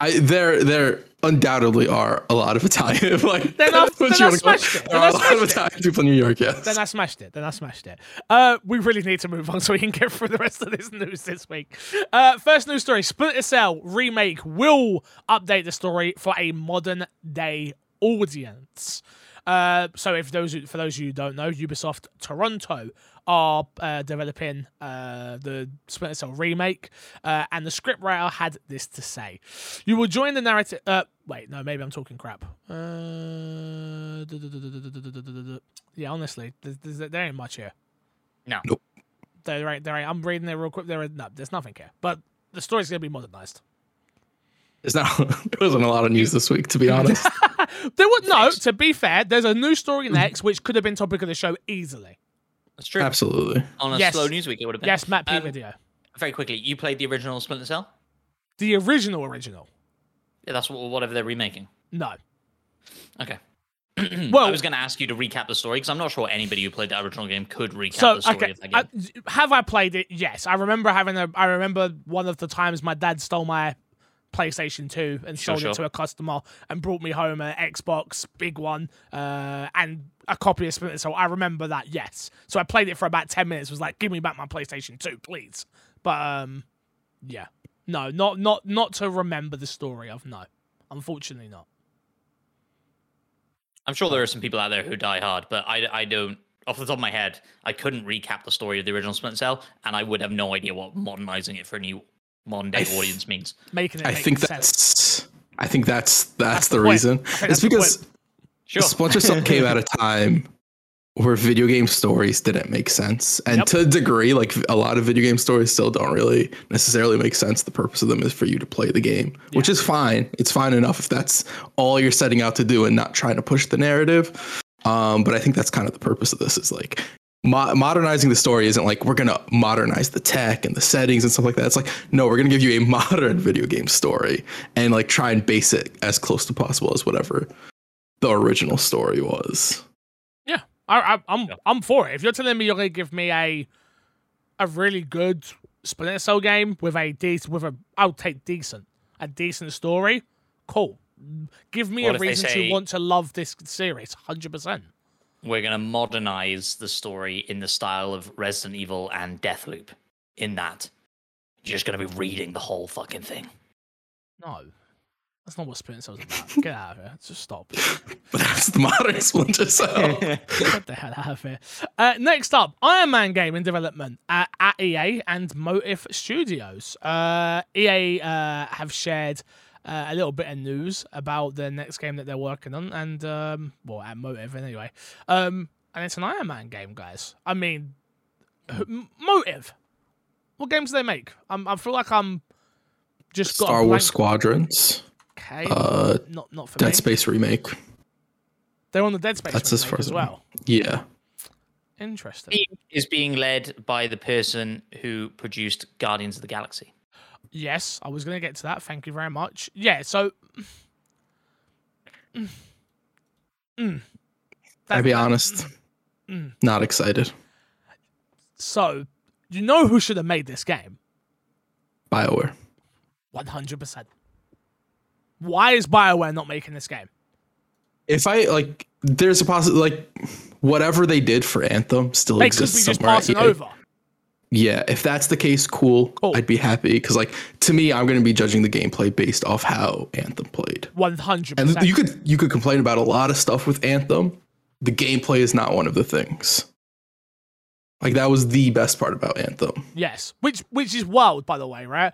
I, there, there undoubtedly are a lot of Italian. Like, then I, then I smashed it. There are a lot of Italian people in New York. Yes. Then I smashed it. Then I smashed it. Uh, we really need to move on so we can get through the rest of this news this week. Uh, first news story: Splinter Cell remake will update the story for a modern day audience. Uh, so, if those for those of you who don't know, Ubisoft Toronto are uh, developing uh, the Splinter Cell remake, uh, and the scriptwriter had this to say: "You will join the narrative." Uh, wait, no, maybe I'm talking crap. yeah, honestly, there ain't much here. No, nope. There ain't, there ain't. I'm reading it real quick. There, no, there's nothing here. But the story's gonna be modernized. There's not. There wasn't a lot of news this week, to be honest. there was no. To be fair, there's a new story next, which could have been topic of the show easily. That's true. Absolutely. On a yes. slow news week, it would have been. Yes, Matt P um, video. Very quickly, you played the original Splinter Cell. The original original. Yeah, that's whatever they're remaking. No. Okay. well, I was going to ask you to recap the story because I'm not sure anybody who played the original game could recap so, the story okay, of that game. I, have I played it? Yes, I remember having a. I remember one of the times my dad stole my PlayStation 2 and sold sure. it to a customer and brought me home an Xbox, big one, uh, and a copy of Splinter Cell. I remember that, yes. So I played it for about 10 minutes, was like, give me back my PlayStation 2, please. But, um, yeah. no, not not not to remember the story of. No, unfortunately not. I'm sure there are some people out there who die hard, but I, I don't. Off the top of my head, I couldn't recap the story of the original Splinter Cell, and I would have no idea what modernizing it for a new modern day th- audience means. Making it. I make think sense. that's. I think that's that's, That's the, the reason. It's that's the because point. Sure. Splinter Cell came at a time where video game stories didn't make sense, and Yep. to a degree, like a lot of video game stories still don't really necessarily make sense. The purpose of them is for you to play the game, which is fine. It's fine enough if that's all you're setting out to do and not trying to push the narrative. Um, but I think that's kind of the purpose of this is like mo- modernizing the story isn't like we're gonna modernize the tech and the settings and stuff like that. It's like no, we're gonna give you a modern video game story and like try and base it as close to possible as whatever the original story was. Yeah, I, I, I'm Yeah. I'm for it. If you're telling me you're gonna give me a a really good Splinter Cell game with a decent, with a I'll take decent, a decent story, cool. Give me What a reason say- to want to love this series, hundred percent. We're gonna modernize the story in the style of Resident Evil and Deathloop. In that, you're just gonna be reading the whole fucking thing. No, that's not what Splinter Cell's about. Get out of here. Just stop. But that's the modern Splinter Cell. Get the hell out of here. Uh, next up, Iron Man game in development at, at EA and Motive Studios. Uh, EA uh, have shared uh, a little bit of news about the next game that they're working on, and um, well, at Motive anyway. Um, and it's an Iron Man game, guys. I mean, who- Motive. What games do they make? I'm, I feel like I'm just got Star Wars Squadrons, Okay, uh, not not for Dead me. Space remake. They're on the Dead Space That's as remake far as as well. Yeah, Interesting. Team is being led by the person who produced Guardians of the Galaxy. Yes, I was going to get to that. Thank you very much. Yeah, so. Mm. Mm. I'll be honest, Mm. not excited. So, you know who should have made this game? Bioware. 100%. Why is BioWare not making this game? If I like, there's a possibility like whatever they did for Anthem still They could be exists just somewhere. over. Yeah, if that's the case, cool. Cool. I'd be happy because, like, to me, I'm going to be judging the gameplay based off how Anthem played. 100%. And you could you could complain about a lot of stuff with Anthem. The gameplay is not one of the things. Like that was the best part about Anthem. yes. Which which is wild, by the way, right?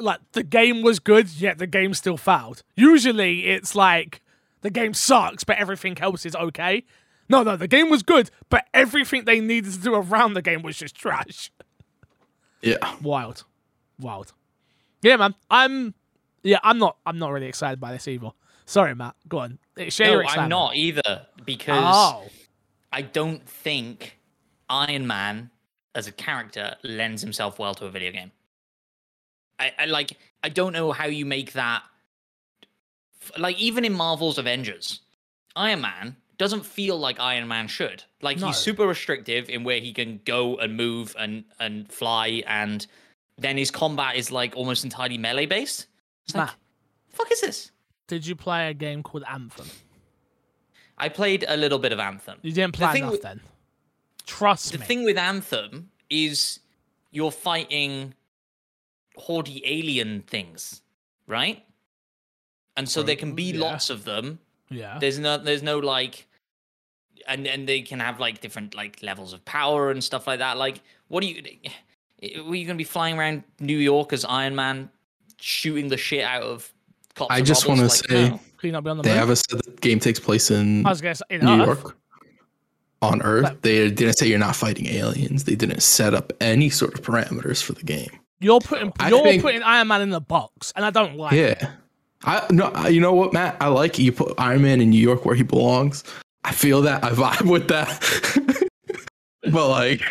Like, the game was good, yet the game still failed. Usually, it's like, the game sucks, but everything else is okay. No, no, the game was good, but everything they needed to do around the game was just trash. Yeah, Wild, wild. Yeah, man. I'm. Yeah, I'm not. I'm not really excited by this either. Sorry, Matt. Go on. Share your no, excitement. I'm not either because Oh, I don't think Iron Man as a character lends himself well to a video game. I, I like. I don't know how you make that. Like even in Marvel's Avengers, Iron Man doesn't feel like Iron Man should. Like No. he's super restrictive in where he can go and move and and fly, and then his combat is like almost entirely melee based. It's like, Matt, fuck is this? did you play a game called Anthem? I played a little bit of Anthem. You didn't play thing enough with- then. Trust the me. The thing with Anthem is you're fighting hordy alien things, right? And so there can be Yeah. lots of them. Yeah. There's no there's no like and and they can have like different like levels of power and stuff like that. Like what eh, eh, are you were you gonna be flying around New York as Iron Man shooting the shit out of cops? I just wanna Like, say- no. Can you not be on the they move? have a said the game takes place in I was gonna say in New Earth. York. On Earth, But- they didn't say you're not fighting aliens. They didn't set up any sort of parameters for the game. You're putting I you're think- putting Iron Man in the box, and I don't like. it. Yeah. I no, you know what, Matt? I like it. You put Iron Man in New York where he belongs. I feel that. I vibe with that. but like,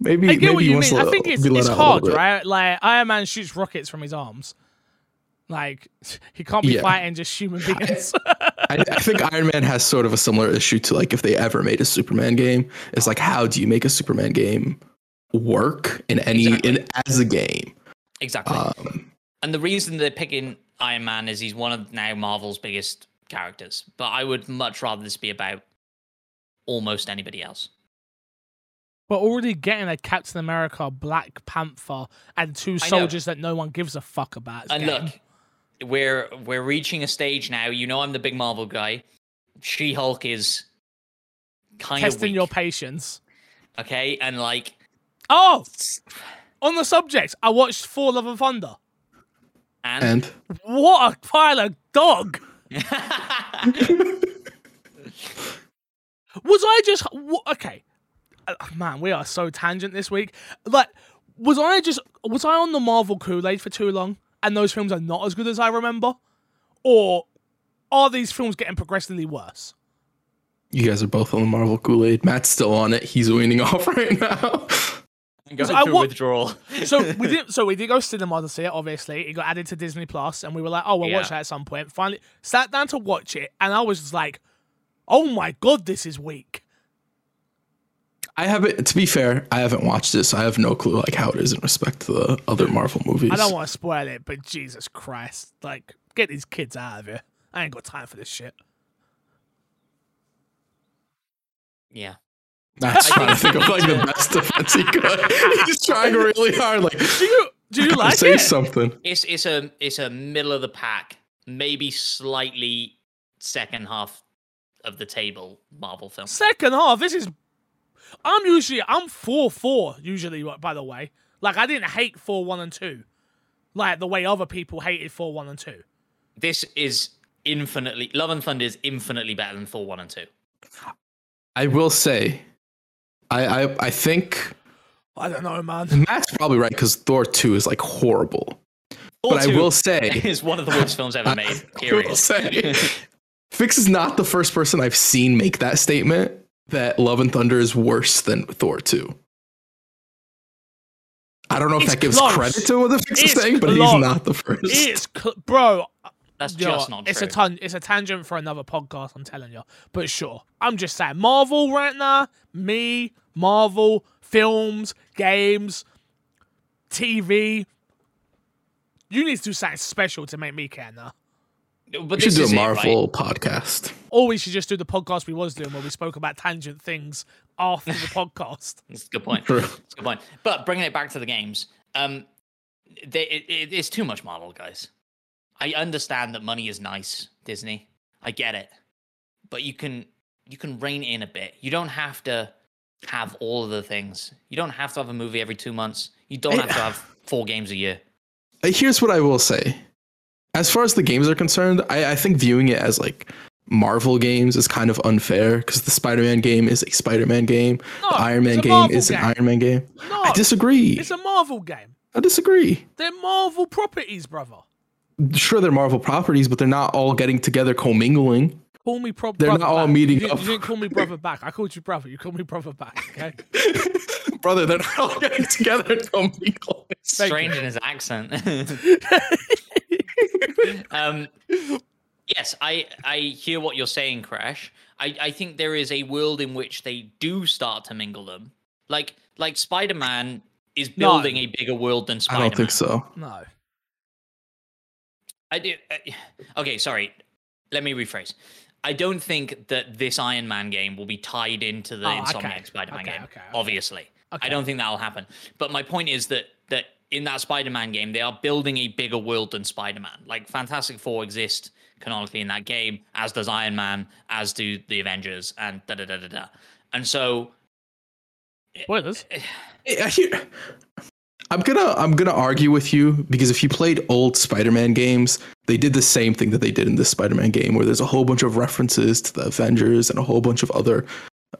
maybe I get maybe what you mean. to I think it's, it's out a little hard, right? Like Iron Man shoots rockets from his arms. Like he can't be Yeah. fighting just human beings. I, I think Iron Man has sort of a similar issue to like if they ever made a Superman game. It's like how do you make a Superman game work in any Exactly. in as a game? Exactly. Um, And the reason they're picking Iron Man is he's one of now Marvel's biggest characters. But I would much rather this be about almost anybody else. we're already getting a Captain America, Black Panther, and two soldiers that no one gives a fuck about. And look, we're we're reaching a stage now. You know, I'm the big Marvel guy. She Hulk is kind of testing your patience. okay, and like Oh, on the subject, I watched Thor: Love and Thunder. And, And What a pile of dog! Was I just okay? Uh, man, we are so tangent this week. Like, was I just was I on the Marvel Kool Aid for too long, and those films are not as good as I remember, or are these films getting progressively worse? you guys are both on the Marvel Kool Aid. Matt's still on it. He's weaning off right now. Going I through wa- withdrawal. So we did. So we did go cinema to see it. Obviously, it got added to Disney Plus, and we were like, "Oh, we'll watch that at some point." Finally, sat down to watch it, and I was just like, "Oh my god, this is weak." I haven't. To be fair, I haven't watched this. I have no clue like how it is in respect to the other Marvel movies. I don't want to spoil it, but Jesus Christ, like, get these kids out of here. I ain't got time for this shit. yeah. Matt's trying to think of like the best defense he could. He's trying really hard. Like, Do you do you like say it? something. It's it's a it's a middle of the pack, maybe slightly second half of the table Marvel film. Second half, this is. I'm usually I'm four four usually. By the way, like I didn't hate Thor one and two, like the way other people hated Thor one and two. This is infinitely Love and Thunder is infinitely better than Thor one and two. I will say, I I, I think I don't know, man. Matt's probably right because Thor two is like horrible. Thor But I will say, is one of the worst films ever made. I will Period. say, Fix is not the first person I've seen make that statement that Love and Thunder is worse than Thor 2. I don't know if It's that gives close. credit to what the Fix is saying, but he's not the first. It's cl- bro. That's you know just what? not it's true. a ton. It's a tangent for another podcast. I'm telling you. But sure, I'm just saying. Marvel right now, me, Marvel films, games, TV. You need to do something special to make me care now. but we this should do is a it, right? Marvel podcast. Or we should just do the podcast we was doing where we spoke about tangent things after the podcast. That's a good point. True. That's a good point. But bringing it back to the games, um, they, it, it, it's too much Marvel, guys. I understand that money is nice, Disney. I get it, but you can you can rein in a bit. You don't have to have all of the things. You don't have to have a movie every two months. You don't have to have four games a year. Here's what I will say. As far as the games are concerned, I, I think viewing it as like Marvel games is kind of unfair because the Spider-Man game is a Spider-Man game. No, the Iron Man game Marvel is game. an Iron Man game. No, I disagree. it's a Marvel game. I disagree. They're Marvel properties, brother. Sure, they're Marvel properties, but they're not all getting together commingling. Call me pro- They're brother not all back. meeting you, up. You didn't call me brother back. I called you brother. You called me brother back. Okay. Brother, they're not all getting together commingling. Strange in his accent. um, yes, I I hear what you're saying, Crash. I, I think there is a world in which they do start to mingle them. Like like Spider Man is No. building a bigger world than Spider Man. I don't think so. no. I do. uh, okay, sorry. Let me rephrase. I don't think that this Iron Man game will be tied into the Oh, Insomniac okay. Spider-Man Okay, game. okay, okay. Obviously, Okay. I don't think that'll happen. But my point is that that in that Spider-Man game, they are building a bigger world than Spider-Man. Like Fantastic Four exist canonically in that game, as does Iron Man, as do the Avengers, and da da da da da. And so, Spoilers. Hey, I hear- I'm gonna I'm gonna argue with you because if you played old Spider-Man games, they did the same thing that they did in this Spider-Man game, where there's a whole bunch of references to the Avengers and a whole bunch of other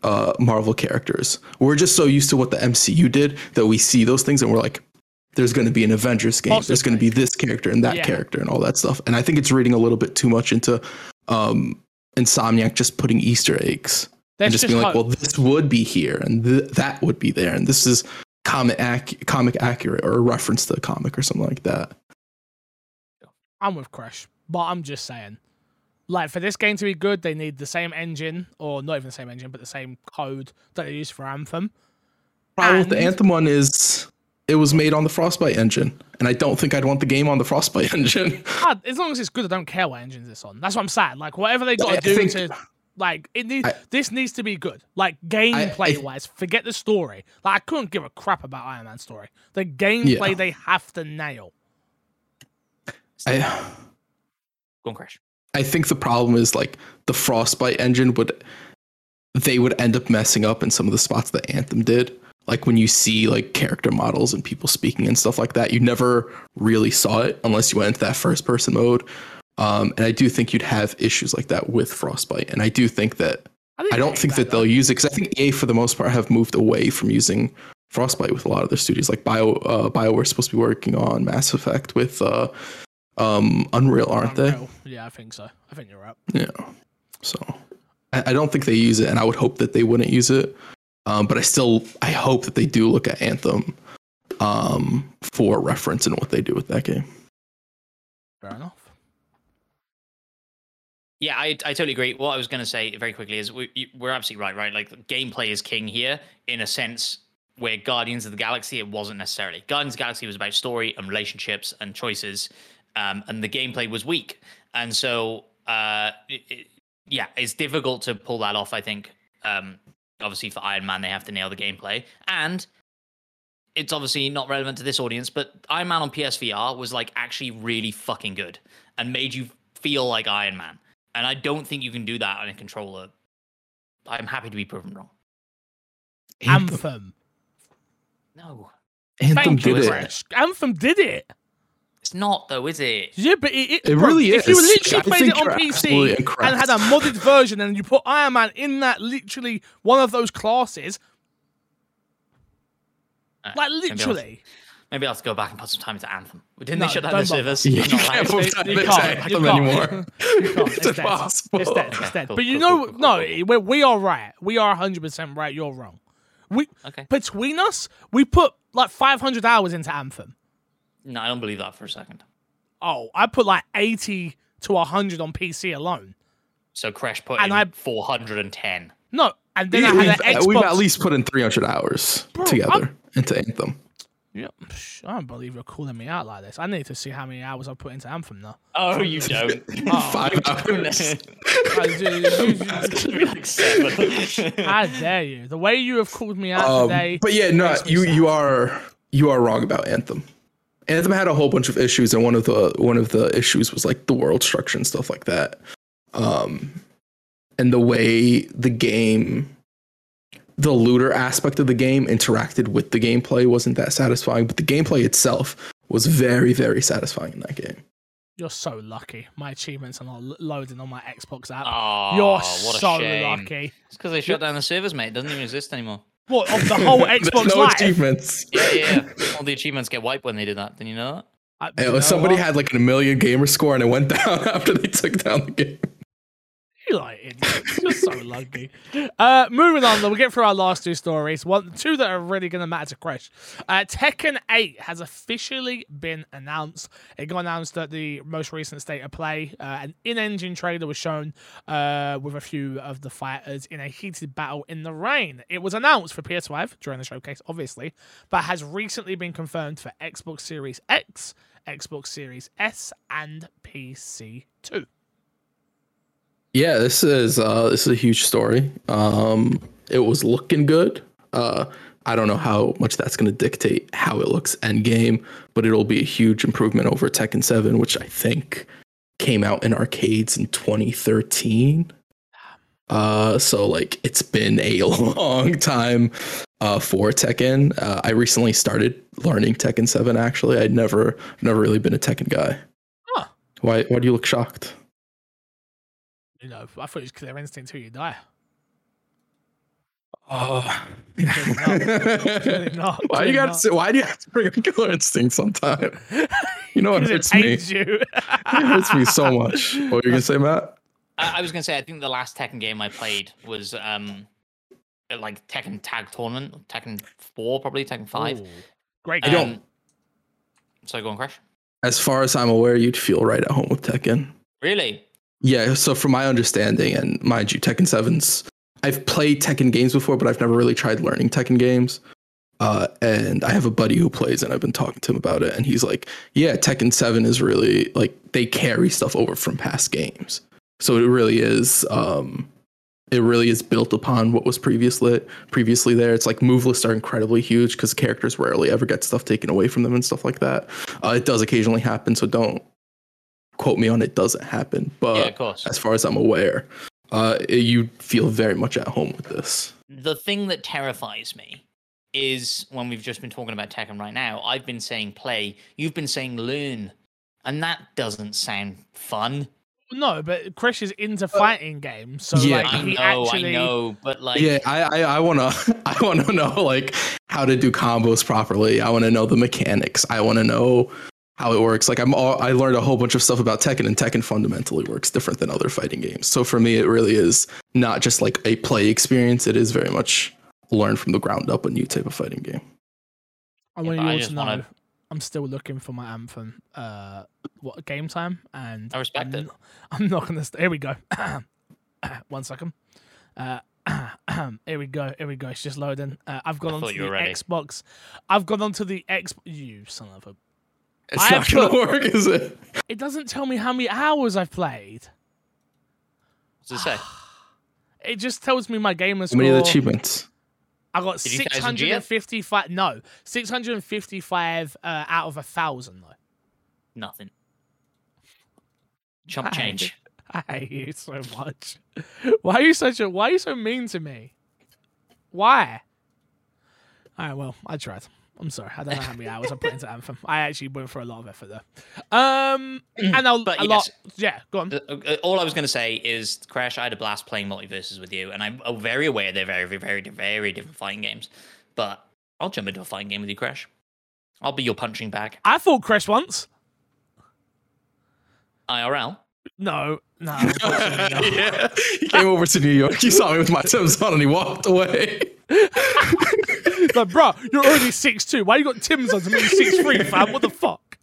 uh, Marvel characters. We're just so used to what the MCU did that we see those things and we're like, there's going to be an Avengers game. There's going to be this character and that Yeah. character and all that stuff. And I think it's reading a little bit too much into um, Insomniac just putting Easter eggs Let's and just, just being like, well, this would be here and th- that would be there, and this is comic ac- comic accurate or a reference to a comic or something like that. I'm with Crash, but I'm just saying, like for this game to be good, they need the same engine, or not even the same engine, but the same code that they use for Anthem. Problem with the Anthem one is it was made on the Frostbite engine, and I don't think I'd want the game on the Frostbite engine. Ah, as long as it's good, I don't care what engines it's on. That's what I'm saying. Like whatever they got to do think- to Like it needs. This needs to be good. Like gameplay wise, forget the story. Like I couldn't give a crap about Iron Man story. The gameplay yeah. they have to nail. I go on, crash. I think the problem is like the Frostbite engine would they would end up messing up in some of the spots that Anthem did. Like when you see like character models and people speaking and stuff like that, you never really saw it unless you went into that first person mode. Um, and I do think you'd have issues like that with Frostbite. And I do think that I, I don't think that, that they'll use it because I think EA for the most part have moved away from using Frostbite with a lot of their studios. Like Bio uh, Bioware supposed to be working on Mass Effect with uh, um, Unreal, aren't Unreal. they? Yeah, I think so. I think you're right. Yeah. So I, I don't think they use it, and I would hope that they wouldn't use it. Um, but I still I hope that they do look at Anthem um, for reference in what they do with that game. Fair enough. Yeah, I, I totally agree. What I was going to say very quickly is we, we're absolutely right, right? Like gameplay is king here in a sense where Guardians of the Galaxy it wasn't necessarily. Guardians of the Galaxy was about story and relationships and choices, um, and the gameplay was weak. And so, uh, it, it, yeah, it's difficult to pull that off. I think, um, obviously for Iron Man they have to nail the gameplay, and it's obviously not relevant to this audience, but Iron Man on PSVR was like actually really fucking good and made you feel like Iron Man. And I don't think you can do that on a controller. I'm happy to be proven wrong. Anthem. No. Anthem did it. Anthem did it. It's not though, is it? Yeah, but it, it, it bro, really if is. If you literally played it on PC and had a modded version and you put Iron Man in that literally one of those classes, uh, like literally. Maybe I'll have to go back and put some time into Anthem. Didn't no, they shut down the servers? Yeah, you can't put time into Anthem anymore. It's, it's impossible. It's dead. It's dead. Cool, but you cool, know, cool, no, we are right. We are 100% right. You're wrong. We okay. Between us, we put like 500 hours into Anthem. No, I don't believe that for a second. Oh, I put like 80 to 100 on PC alone. So Crash put and in I, 410. No, and then I had an Xbox. We've at least put in 300 hours Bro, together I'm, into Anthem. Yeah, I don't believe you're calling me out like this. I need to see how many hours I put into Anthem now. Oh, you don't. oh, Five hours. I do, like seven. How dare you? The way you have called me out um, today. But yeah, no, you you are you are wrong about Anthem. Anthem had a whole bunch of issues, and one of the one of the issues was like the world structure and stuff like that. Um, and the way the game the looter aspect of the game interacted with the gameplay wasn't that satisfying, but the gameplay itself was very, very satisfying in that game. You're so lucky. My achievements are not loading on my Xbox app. Oh, You're so shame. lucky. It's because they shut down the servers, mate. It doesn't even exist anymore. What of the whole Xbox no Live? achievements. Yeah, yeah, yeah. All the achievements get wiped when they do that. Did you know that? I, you know somebody what? had like a million gamer score and it went down after they took down the game. You like idiots. So lucky. Uh, moving on, we'll get through our last two stories. One, two that are really going to matter to Crash. Uh, Tekken 8 has officially been announced. It got announced at the most recent state of play. Uh, an in-engine trailer was shown uh, with a few of the fighters in a heated battle in the rain. It was announced for PS5 during the showcase, obviously, but has recently been confirmed for Xbox Series X, Xbox Series S, and PC 2. Yeah, this is uh, this is a huge story. Um, it was looking good. Uh, I don't know how much that's going to dictate how it looks end game, but it'll be a huge improvement over Tekken 7, which I think came out in arcades in 2013. Uh, so like it's been a long time uh, for Tekken. Uh, I recently started learning Tekken 7. Actually, I'd never never really been a Tekken guy. Huh. Why why do you look shocked? You know, I thought it was Killer Instinct till you die. Oh, not. not. Why do you got to? Why do you have to bring up Killer Instinct sometime? You know what hurts me. You. it hurts me so much. What were you gonna say, Matt? I, I was gonna say I think the last Tekken game I played was um like Tekken Tag Tournament, Tekken Four, probably Tekken Five. Ooh, great. Um, I don't. So go on, Crash. As far as I'm aware, you'd feel right at home with Tekken. Really? Yeah, so from my understanding, and mind you, Tekken 7's, I've played Tekken games before, but I've never really tried learning Tekken games. Uh, and I have a buddy who plays, and I've been talking to him about it, and he's like, "Yeah, Tekken Seven is really like they carry stuff over from past games, so it really is, um, It really is built upon what was previously previously there. It's like move lists are incredibly huge because characters rarely ever get stuff taken away from them and stuff like that. Uh, it does occasionally happen, so don't quote me on it. Doesn't happen, but yeah, of course. as far as I'm aware, uh, you feel very much at home with this. The thing that terrifies me is when we've just been talking about Tekken right now. I've been saying play, you've been saying learn, and that doesn't sound fun. No, but Chris is into fighting games, so Yeah. like I he know, actually I know, but like, yeah, I I, I wanna I wanna know like how to do combos properly. I want to know the mechanics. I want to know how it works. Like I'm all, I learned a whole bunch of stuff about Tekken, and Tekken fundamentally works different than other fighting games. So for me, it really is not just like a play experience. It is very much learn from the ground up a new type of fighting game. I want but you all to know wanna- I'm still looking for my anthem. Uh, what game time? And I respect I'm, it. I'm not gonna. St- here we go. One second. Uh, here we go. Here we go. It's just loading. Uh, I've gone I onto the. Xbox. I've gone onto the Xbox. You son of a. It's I not gonna work, is it? It doesn't tell me how many hours I've played. what's it say? It just tells me my gamer How many achievements? I got Did you thousand G it? 655. No, 655 uh, out of a thousand though. Nothing. Chump Hey. change. I hate you so much. Why are you such a? Why are you so mean to me? Why? All right, well, I tried. I'm sorry. I don't know how many hours I put into Anthem. I actually went for a lot of effort there. Um, and I'll, But a lot. Yeah, go on. Uh, uh, All I was going to say is, Crash, I had a blast playing MultiVersus with you, and I'm very aware they're very, very, very, very different fighting games. But I'll jump into a fighting game with you, Crash. I'll be your punching bag. I fought Crash once. IRL. No, no. yeah, he came over to New York. He saw me with my Tim's on, and he walked away. like, bro, you're already six two. Why you got Tim's on to me six three, fam? What the fuck?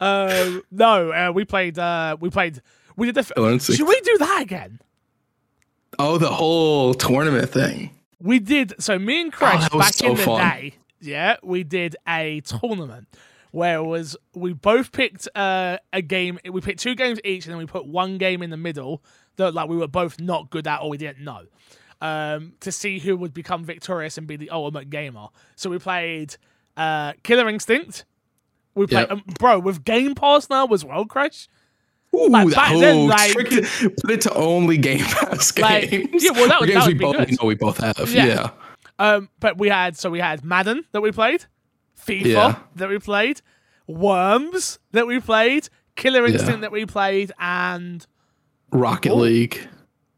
Uh, no, uh, we played. Uh, we played. We did the. Should we do that again? Oh, the whole tournament thing. We did. So me and Crash Oh, back so in the fun. day, yeah, we did a tournament where it was we both picked uh, a game. We picked two games each, and then we put one game in the middle that like we were both not good at or we didn't know. Um, to see who would become victorious and be the ultimate gamer. So we played uh, Killer Instinct. We played, Yep. um, bro, with Game Pass now as World Crash. Ooh, Like, oh, then, like- put it to only Game Pass Like, games. yeah, well, that would- that we would be both good. we know we both have. Yeah. Yeah. Um, but we had so we had Madden that we played, FIFA Yeah. that we played, Worms that we played, Killer Yeah. Instinct that we played, and Rocket Oh. League,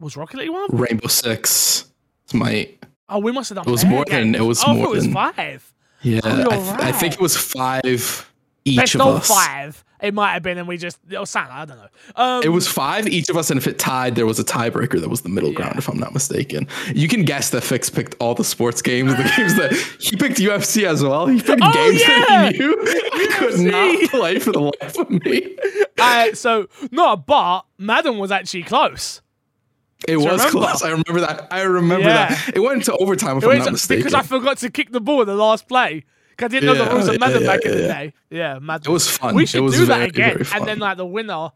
was Rocket League one? Rainbow Six. It's my Oh, we must have done. It was more than- it was oh, more it was than- five. yeah. Oh, I, th- I think it was five each Best of of us. five. It might have been, and we just it was something I don't know. Um, It was five each of us, and if it tied, there was a tiebreaker that was the middle ground, if I'm not mistaken. You can guess that Fix picked all the sports games, the games that he picked UFC as well. He picked Oh, games yeah! that he knew. I could not play for the life of me. uh, so no, but Madden was actually close. It was remember? close. I remember that. I remember Yeah. that. It went into overtime, if It I'm was not mistaken. because I forgot to kick the ball in the last play. Because I didn't know the Yeah, rules of yeah, Madden yeah, back in the day. Yeah, Madden. It was fun. We It should was do that again, and then like the winner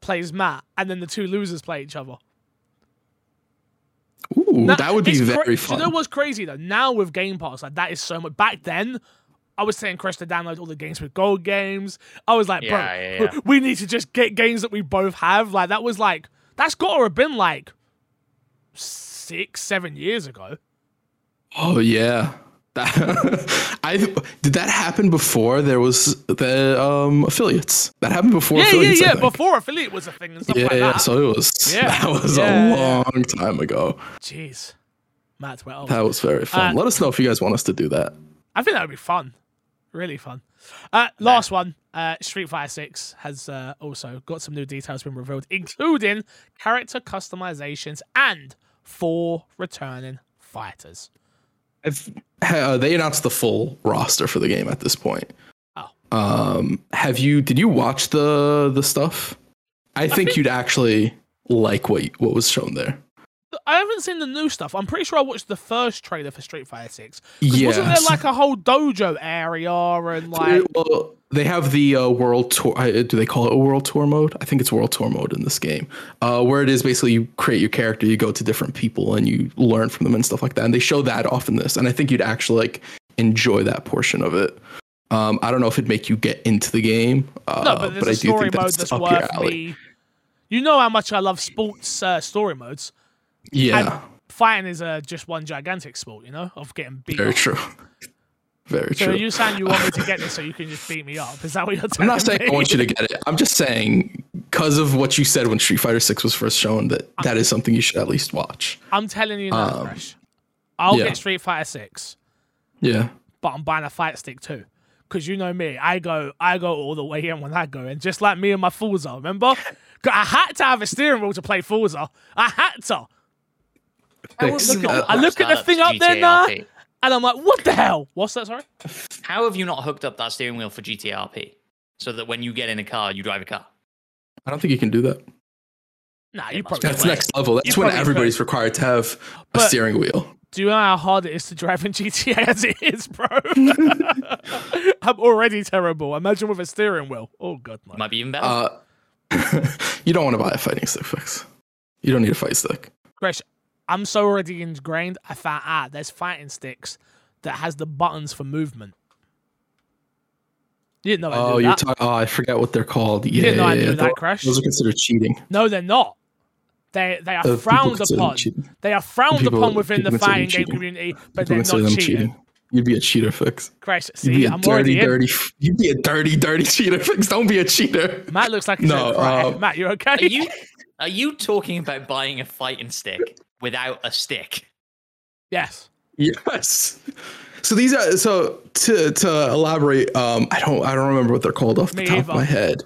plays Matt, and then the two losers play each other. Ooh, Now, that would be it's cra- very Do fun. you know what's crazy though? Now with Game Pass, like that is so much. Back then, I was saying Chris to download all the games with gold games. I was like, bro, Yeah, yeah, yeah. we need to just get games that we both have. Like that was like that's got to have been like six, seven years ago. Oh yeah. That, I did that happen before there was the um affiliates. That happened before Yeah, yeah, affiliates. I yeah. Before affiliate was a thing and stuff yeah, like yeah. that. So it was. Yeah, That was yeah, a long time ago. Jeez, Matt, well, That was very fun. Uh, Let us know if you guys want us to do that. I think that would be fun. Really fun. Uh, last one. Uh, Street Fighter 6 has uh, also got some new details been revealed, including character customizations and four returning fighters. I've, uh, they announced the full roster for the game at this point. Oh. Um, have you? Did you watch the the stuff? I, think, think- you'd actually like what what was shown there. I haven't seen the new stuff. I'm pretty sure I watched the first trailer for Street Fighter Six. Yeah. Wasn't there like a whole dojo area and like. well, they have the uh, world tour. Do they call it a world tour mode? I think it's world tour mode in this game, uh, where it is basically you create your character, you go to different people, and you learn from them and stuff like that. And they show that off in this, and I think you'd actually like enjoy that portion of it. Um, I don't know if it'd make you get into the game, uh, no, but, but I do think that's, that's up worth your alley. Me. You know how much I love sports uh, story modes. Yeah, and fighting is uh, just one gigantic sport, you know, of getting beat. Very up. true. Very true. so true. are you saying you want me to get this so you can just beat me up? Is that what you're I'm not saying me? I want you to get it. I'm just saying because of what you said when Street Fighter Six was first shown that that is something you should at least watch. I'm telling you now, um, Fresh. I'll yeah. get Street Fighter Six. Yeah. But I'm buying a fight stick too. Cause you know me, I go I go all the way in when I go in, just like me and my Forza, remember? I had to have a steering wheel to play Forza. I had to. I look, at, I look at the thing up there now, and I'm like, what the hell? What's that? Sorry. How have you not hooked up that steering wheel for GTRP so that when you get in a car, you drive a car? I don't think you can do that. Nah, you probably. That's next level. That's when everybody's could. required to have a but steering wheel. Do you know how hard it is to drive in GTA as it is, bro? I'm already terrible. Imagine with a steering wheel. Oh god, no. Might be even better. Uh, you don't want to buy a fighting stick fix. You don't need a fight stick. Gresh, I'm so already ingrained. I found out there's fighting sticks that has the buttons for movement. You didn't know. I oh, you're talking. Oh, I forget what they're called. You yeah, didn't know I yeah, knew that, Crash. Those are considered cheating. No, they're not. They they are uh, frowned upon. They are frowned people, upon within the fighting game community, but people they're not cheating. cheating. You'd be a cheater fix. Christ, see, I'm dirty, dirty. You'd be a dirty, dirty cheater fix. Don't be a cheater. Matt looks like no. Uh, Matt, you're okay? Are you are you talking about buying a fighting stick without a stick? Yes. Yes. So these are so to to elaborate. Um, I don't I don't remember what they're called off Me the top of my head.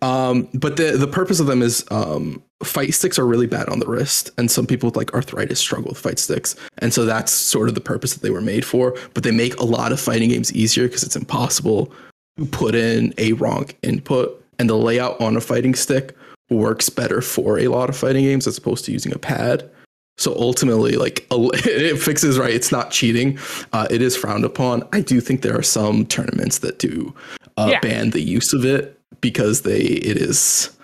Um, but the the purpose of them is um, fight sticks are really bad on the wrist, and some people with like arthritis struggle with fight sticks, and so that's sort of the purpose that they were made for. But they make a lot of fighting games easier because it's impossible to put in a wrong input, and the layout on a fighting stick works better for a lot of fighting games as opposed to using a pad. So ultimately, like it fixes right. It's not cheating. Uh, it is frowned upon. I do think there are some tournaments that do uh, yeah. ban the use of it because they it is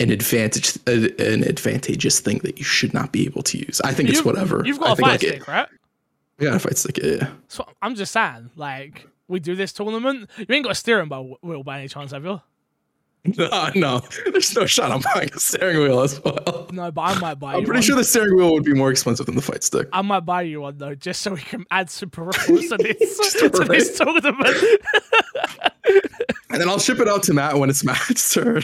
an advantage an advantageous thing that you should not be able to use. I think you've, it's whatever. You've got I a fight like stick, it, right? Yeah, a fight stick. Yeah. So I'm just saying, like we do this tournament. You ain't got a steering wheel by any chance, have you? No, oh, no, there's no shot I'm buying a steering wheel as well. No, but I might buy. I'm pretty one. sure the steering wheel would be more expensive than the fight stick. I might buy you one though, just so we can add some peripherals to this to this tournament. and then I'll ship it out to Matt when it's Matt's turn.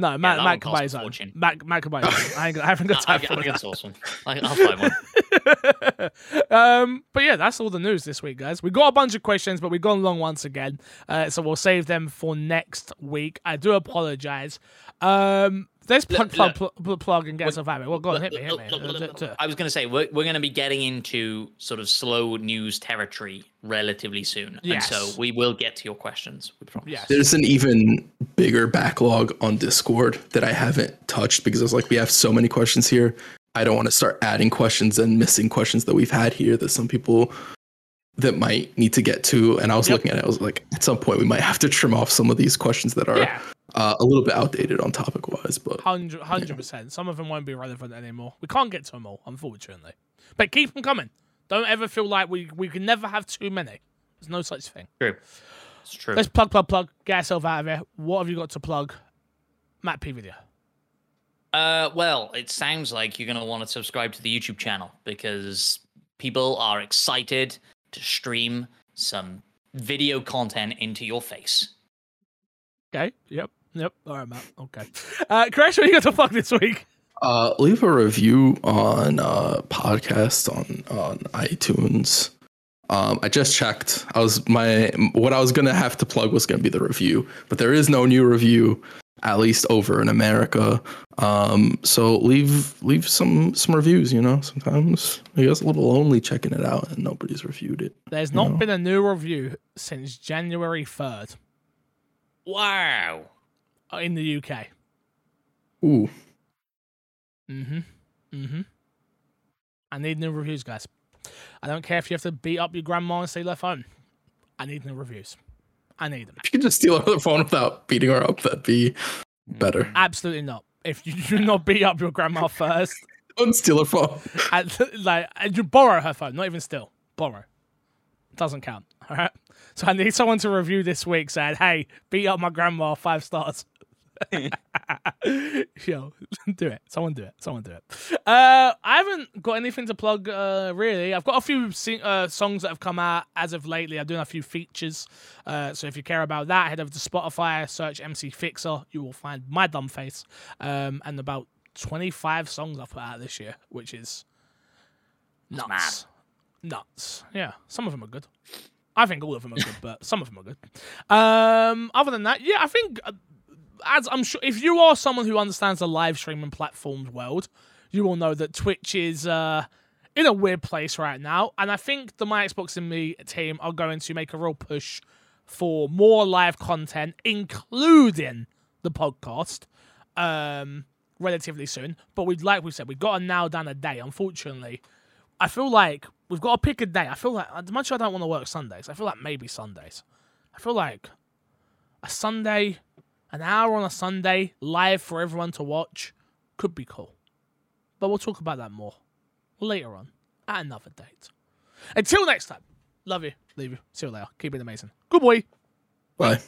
No, Matt, yeah, Matt can buy his own. Matt, Matt can buy his own. I, ain't, I haven't got time I, for I, that. awesome. I, I'll buy one. um, but yeah, that's all the news this week, guys. We got a bunch of questions, but we've gone long once again. Uh, so we'll save them for next week. I do apologize. Um, Let's plug, plug, plug, plug and get stuff out of it. Well, go on, hit me, hit me. Uh, uh, uh, I was going to say, we're, we're going to be getting into sort of slow news territory relatively soon. Yes. And so we will get to your questions, we promise. Yes. There's an even bigger backlog on Discord that I haven't touched because I was like, we have so many questions here. I don't want to start adding questions and missing questions that we've had here that some people that might need to get to. And I was yep. looking at it, I was like, at some point we might have to trim off some of these questions that are yeah uh, a little bit outdated on topic wise, but 100 percent. Some of them won't be relevant anymore. We can't get to them all, unfortunately. But keep them coming. Don't ever feel like we we can never have too many. There's no such thing. True. It's true. Let's plug, plug, plug. Get yourself out of here. What have you got to plug? Matt P video. Uh, well, it sounds like you're gonna want to subscribe to the YouTube channel because people are excited to stream some video content into your face. Okay. Yep. Yep. All right, Matt. Okay. Uh, Crash, what are you got to fuck this week? Uh, leave a review on uh podcast on on iTunes. Um, I just checked. I was my what I was gonna have to plug was gonna be the review, but there is no new review, at least over in America. Um, so leave leave some some reviews. You know, sometimes I guess a little lonely checking it out and nobody's reviewed it. There's not know? been a new review since January third. Wow. Uh, in the UK. Ooh. Mm-hmm. Mm-hmm. I need new reviews, guys. I don't care if you have to beat up your grandma and stay left home. I need new reviews. I need them. If you could just steal her phone without beating her up, that'd be hmm. better. Absolutely not. If you do not beat up your grandma first, Don't steal her phone. and, like and you borrow her phone, not even steal. Borrow. Doesn't count. All right. So I need someone to review this week saying, "Hey, beat up my grandma five stars." Yo, do it. Someone do it. Someone do it. Uh, I haven't got anything to plug. Uh, really, I've got a few sing- uh, songs that have come out as of lately. I'm doing a few features. Uh, so if you care about that, head over to Spotify, search MC Fixer. You will find my dumb face. Um, and about 25 songs I've put out this year, which is nuts. Nuts. Yeah, some of them are good. I think all of them are good, but some of them are good. Um, other than that, yeah, I think uh, as I'm sure if you are someone who understands the live streaming platforms world, you will know that Twitch is uh, in a weird place right now, and I think the My Xbox and Me team are going to make a real push for more live content, including the podcast, um, relatively soon. But we'd like we said, we've got to nail down a day. Unfortunately, I feel like we've got to pick a day. I feel like as much as I don't want to work Sundays, I feel like maybe Sundays. I feel like a Sunday, an hour on a Sunday, live for everyone to watch, could be cool. But we'll talk about that more later on at another date. Until next time, love you, leave you, see you later. Keep it amazing. Good boy. Bye.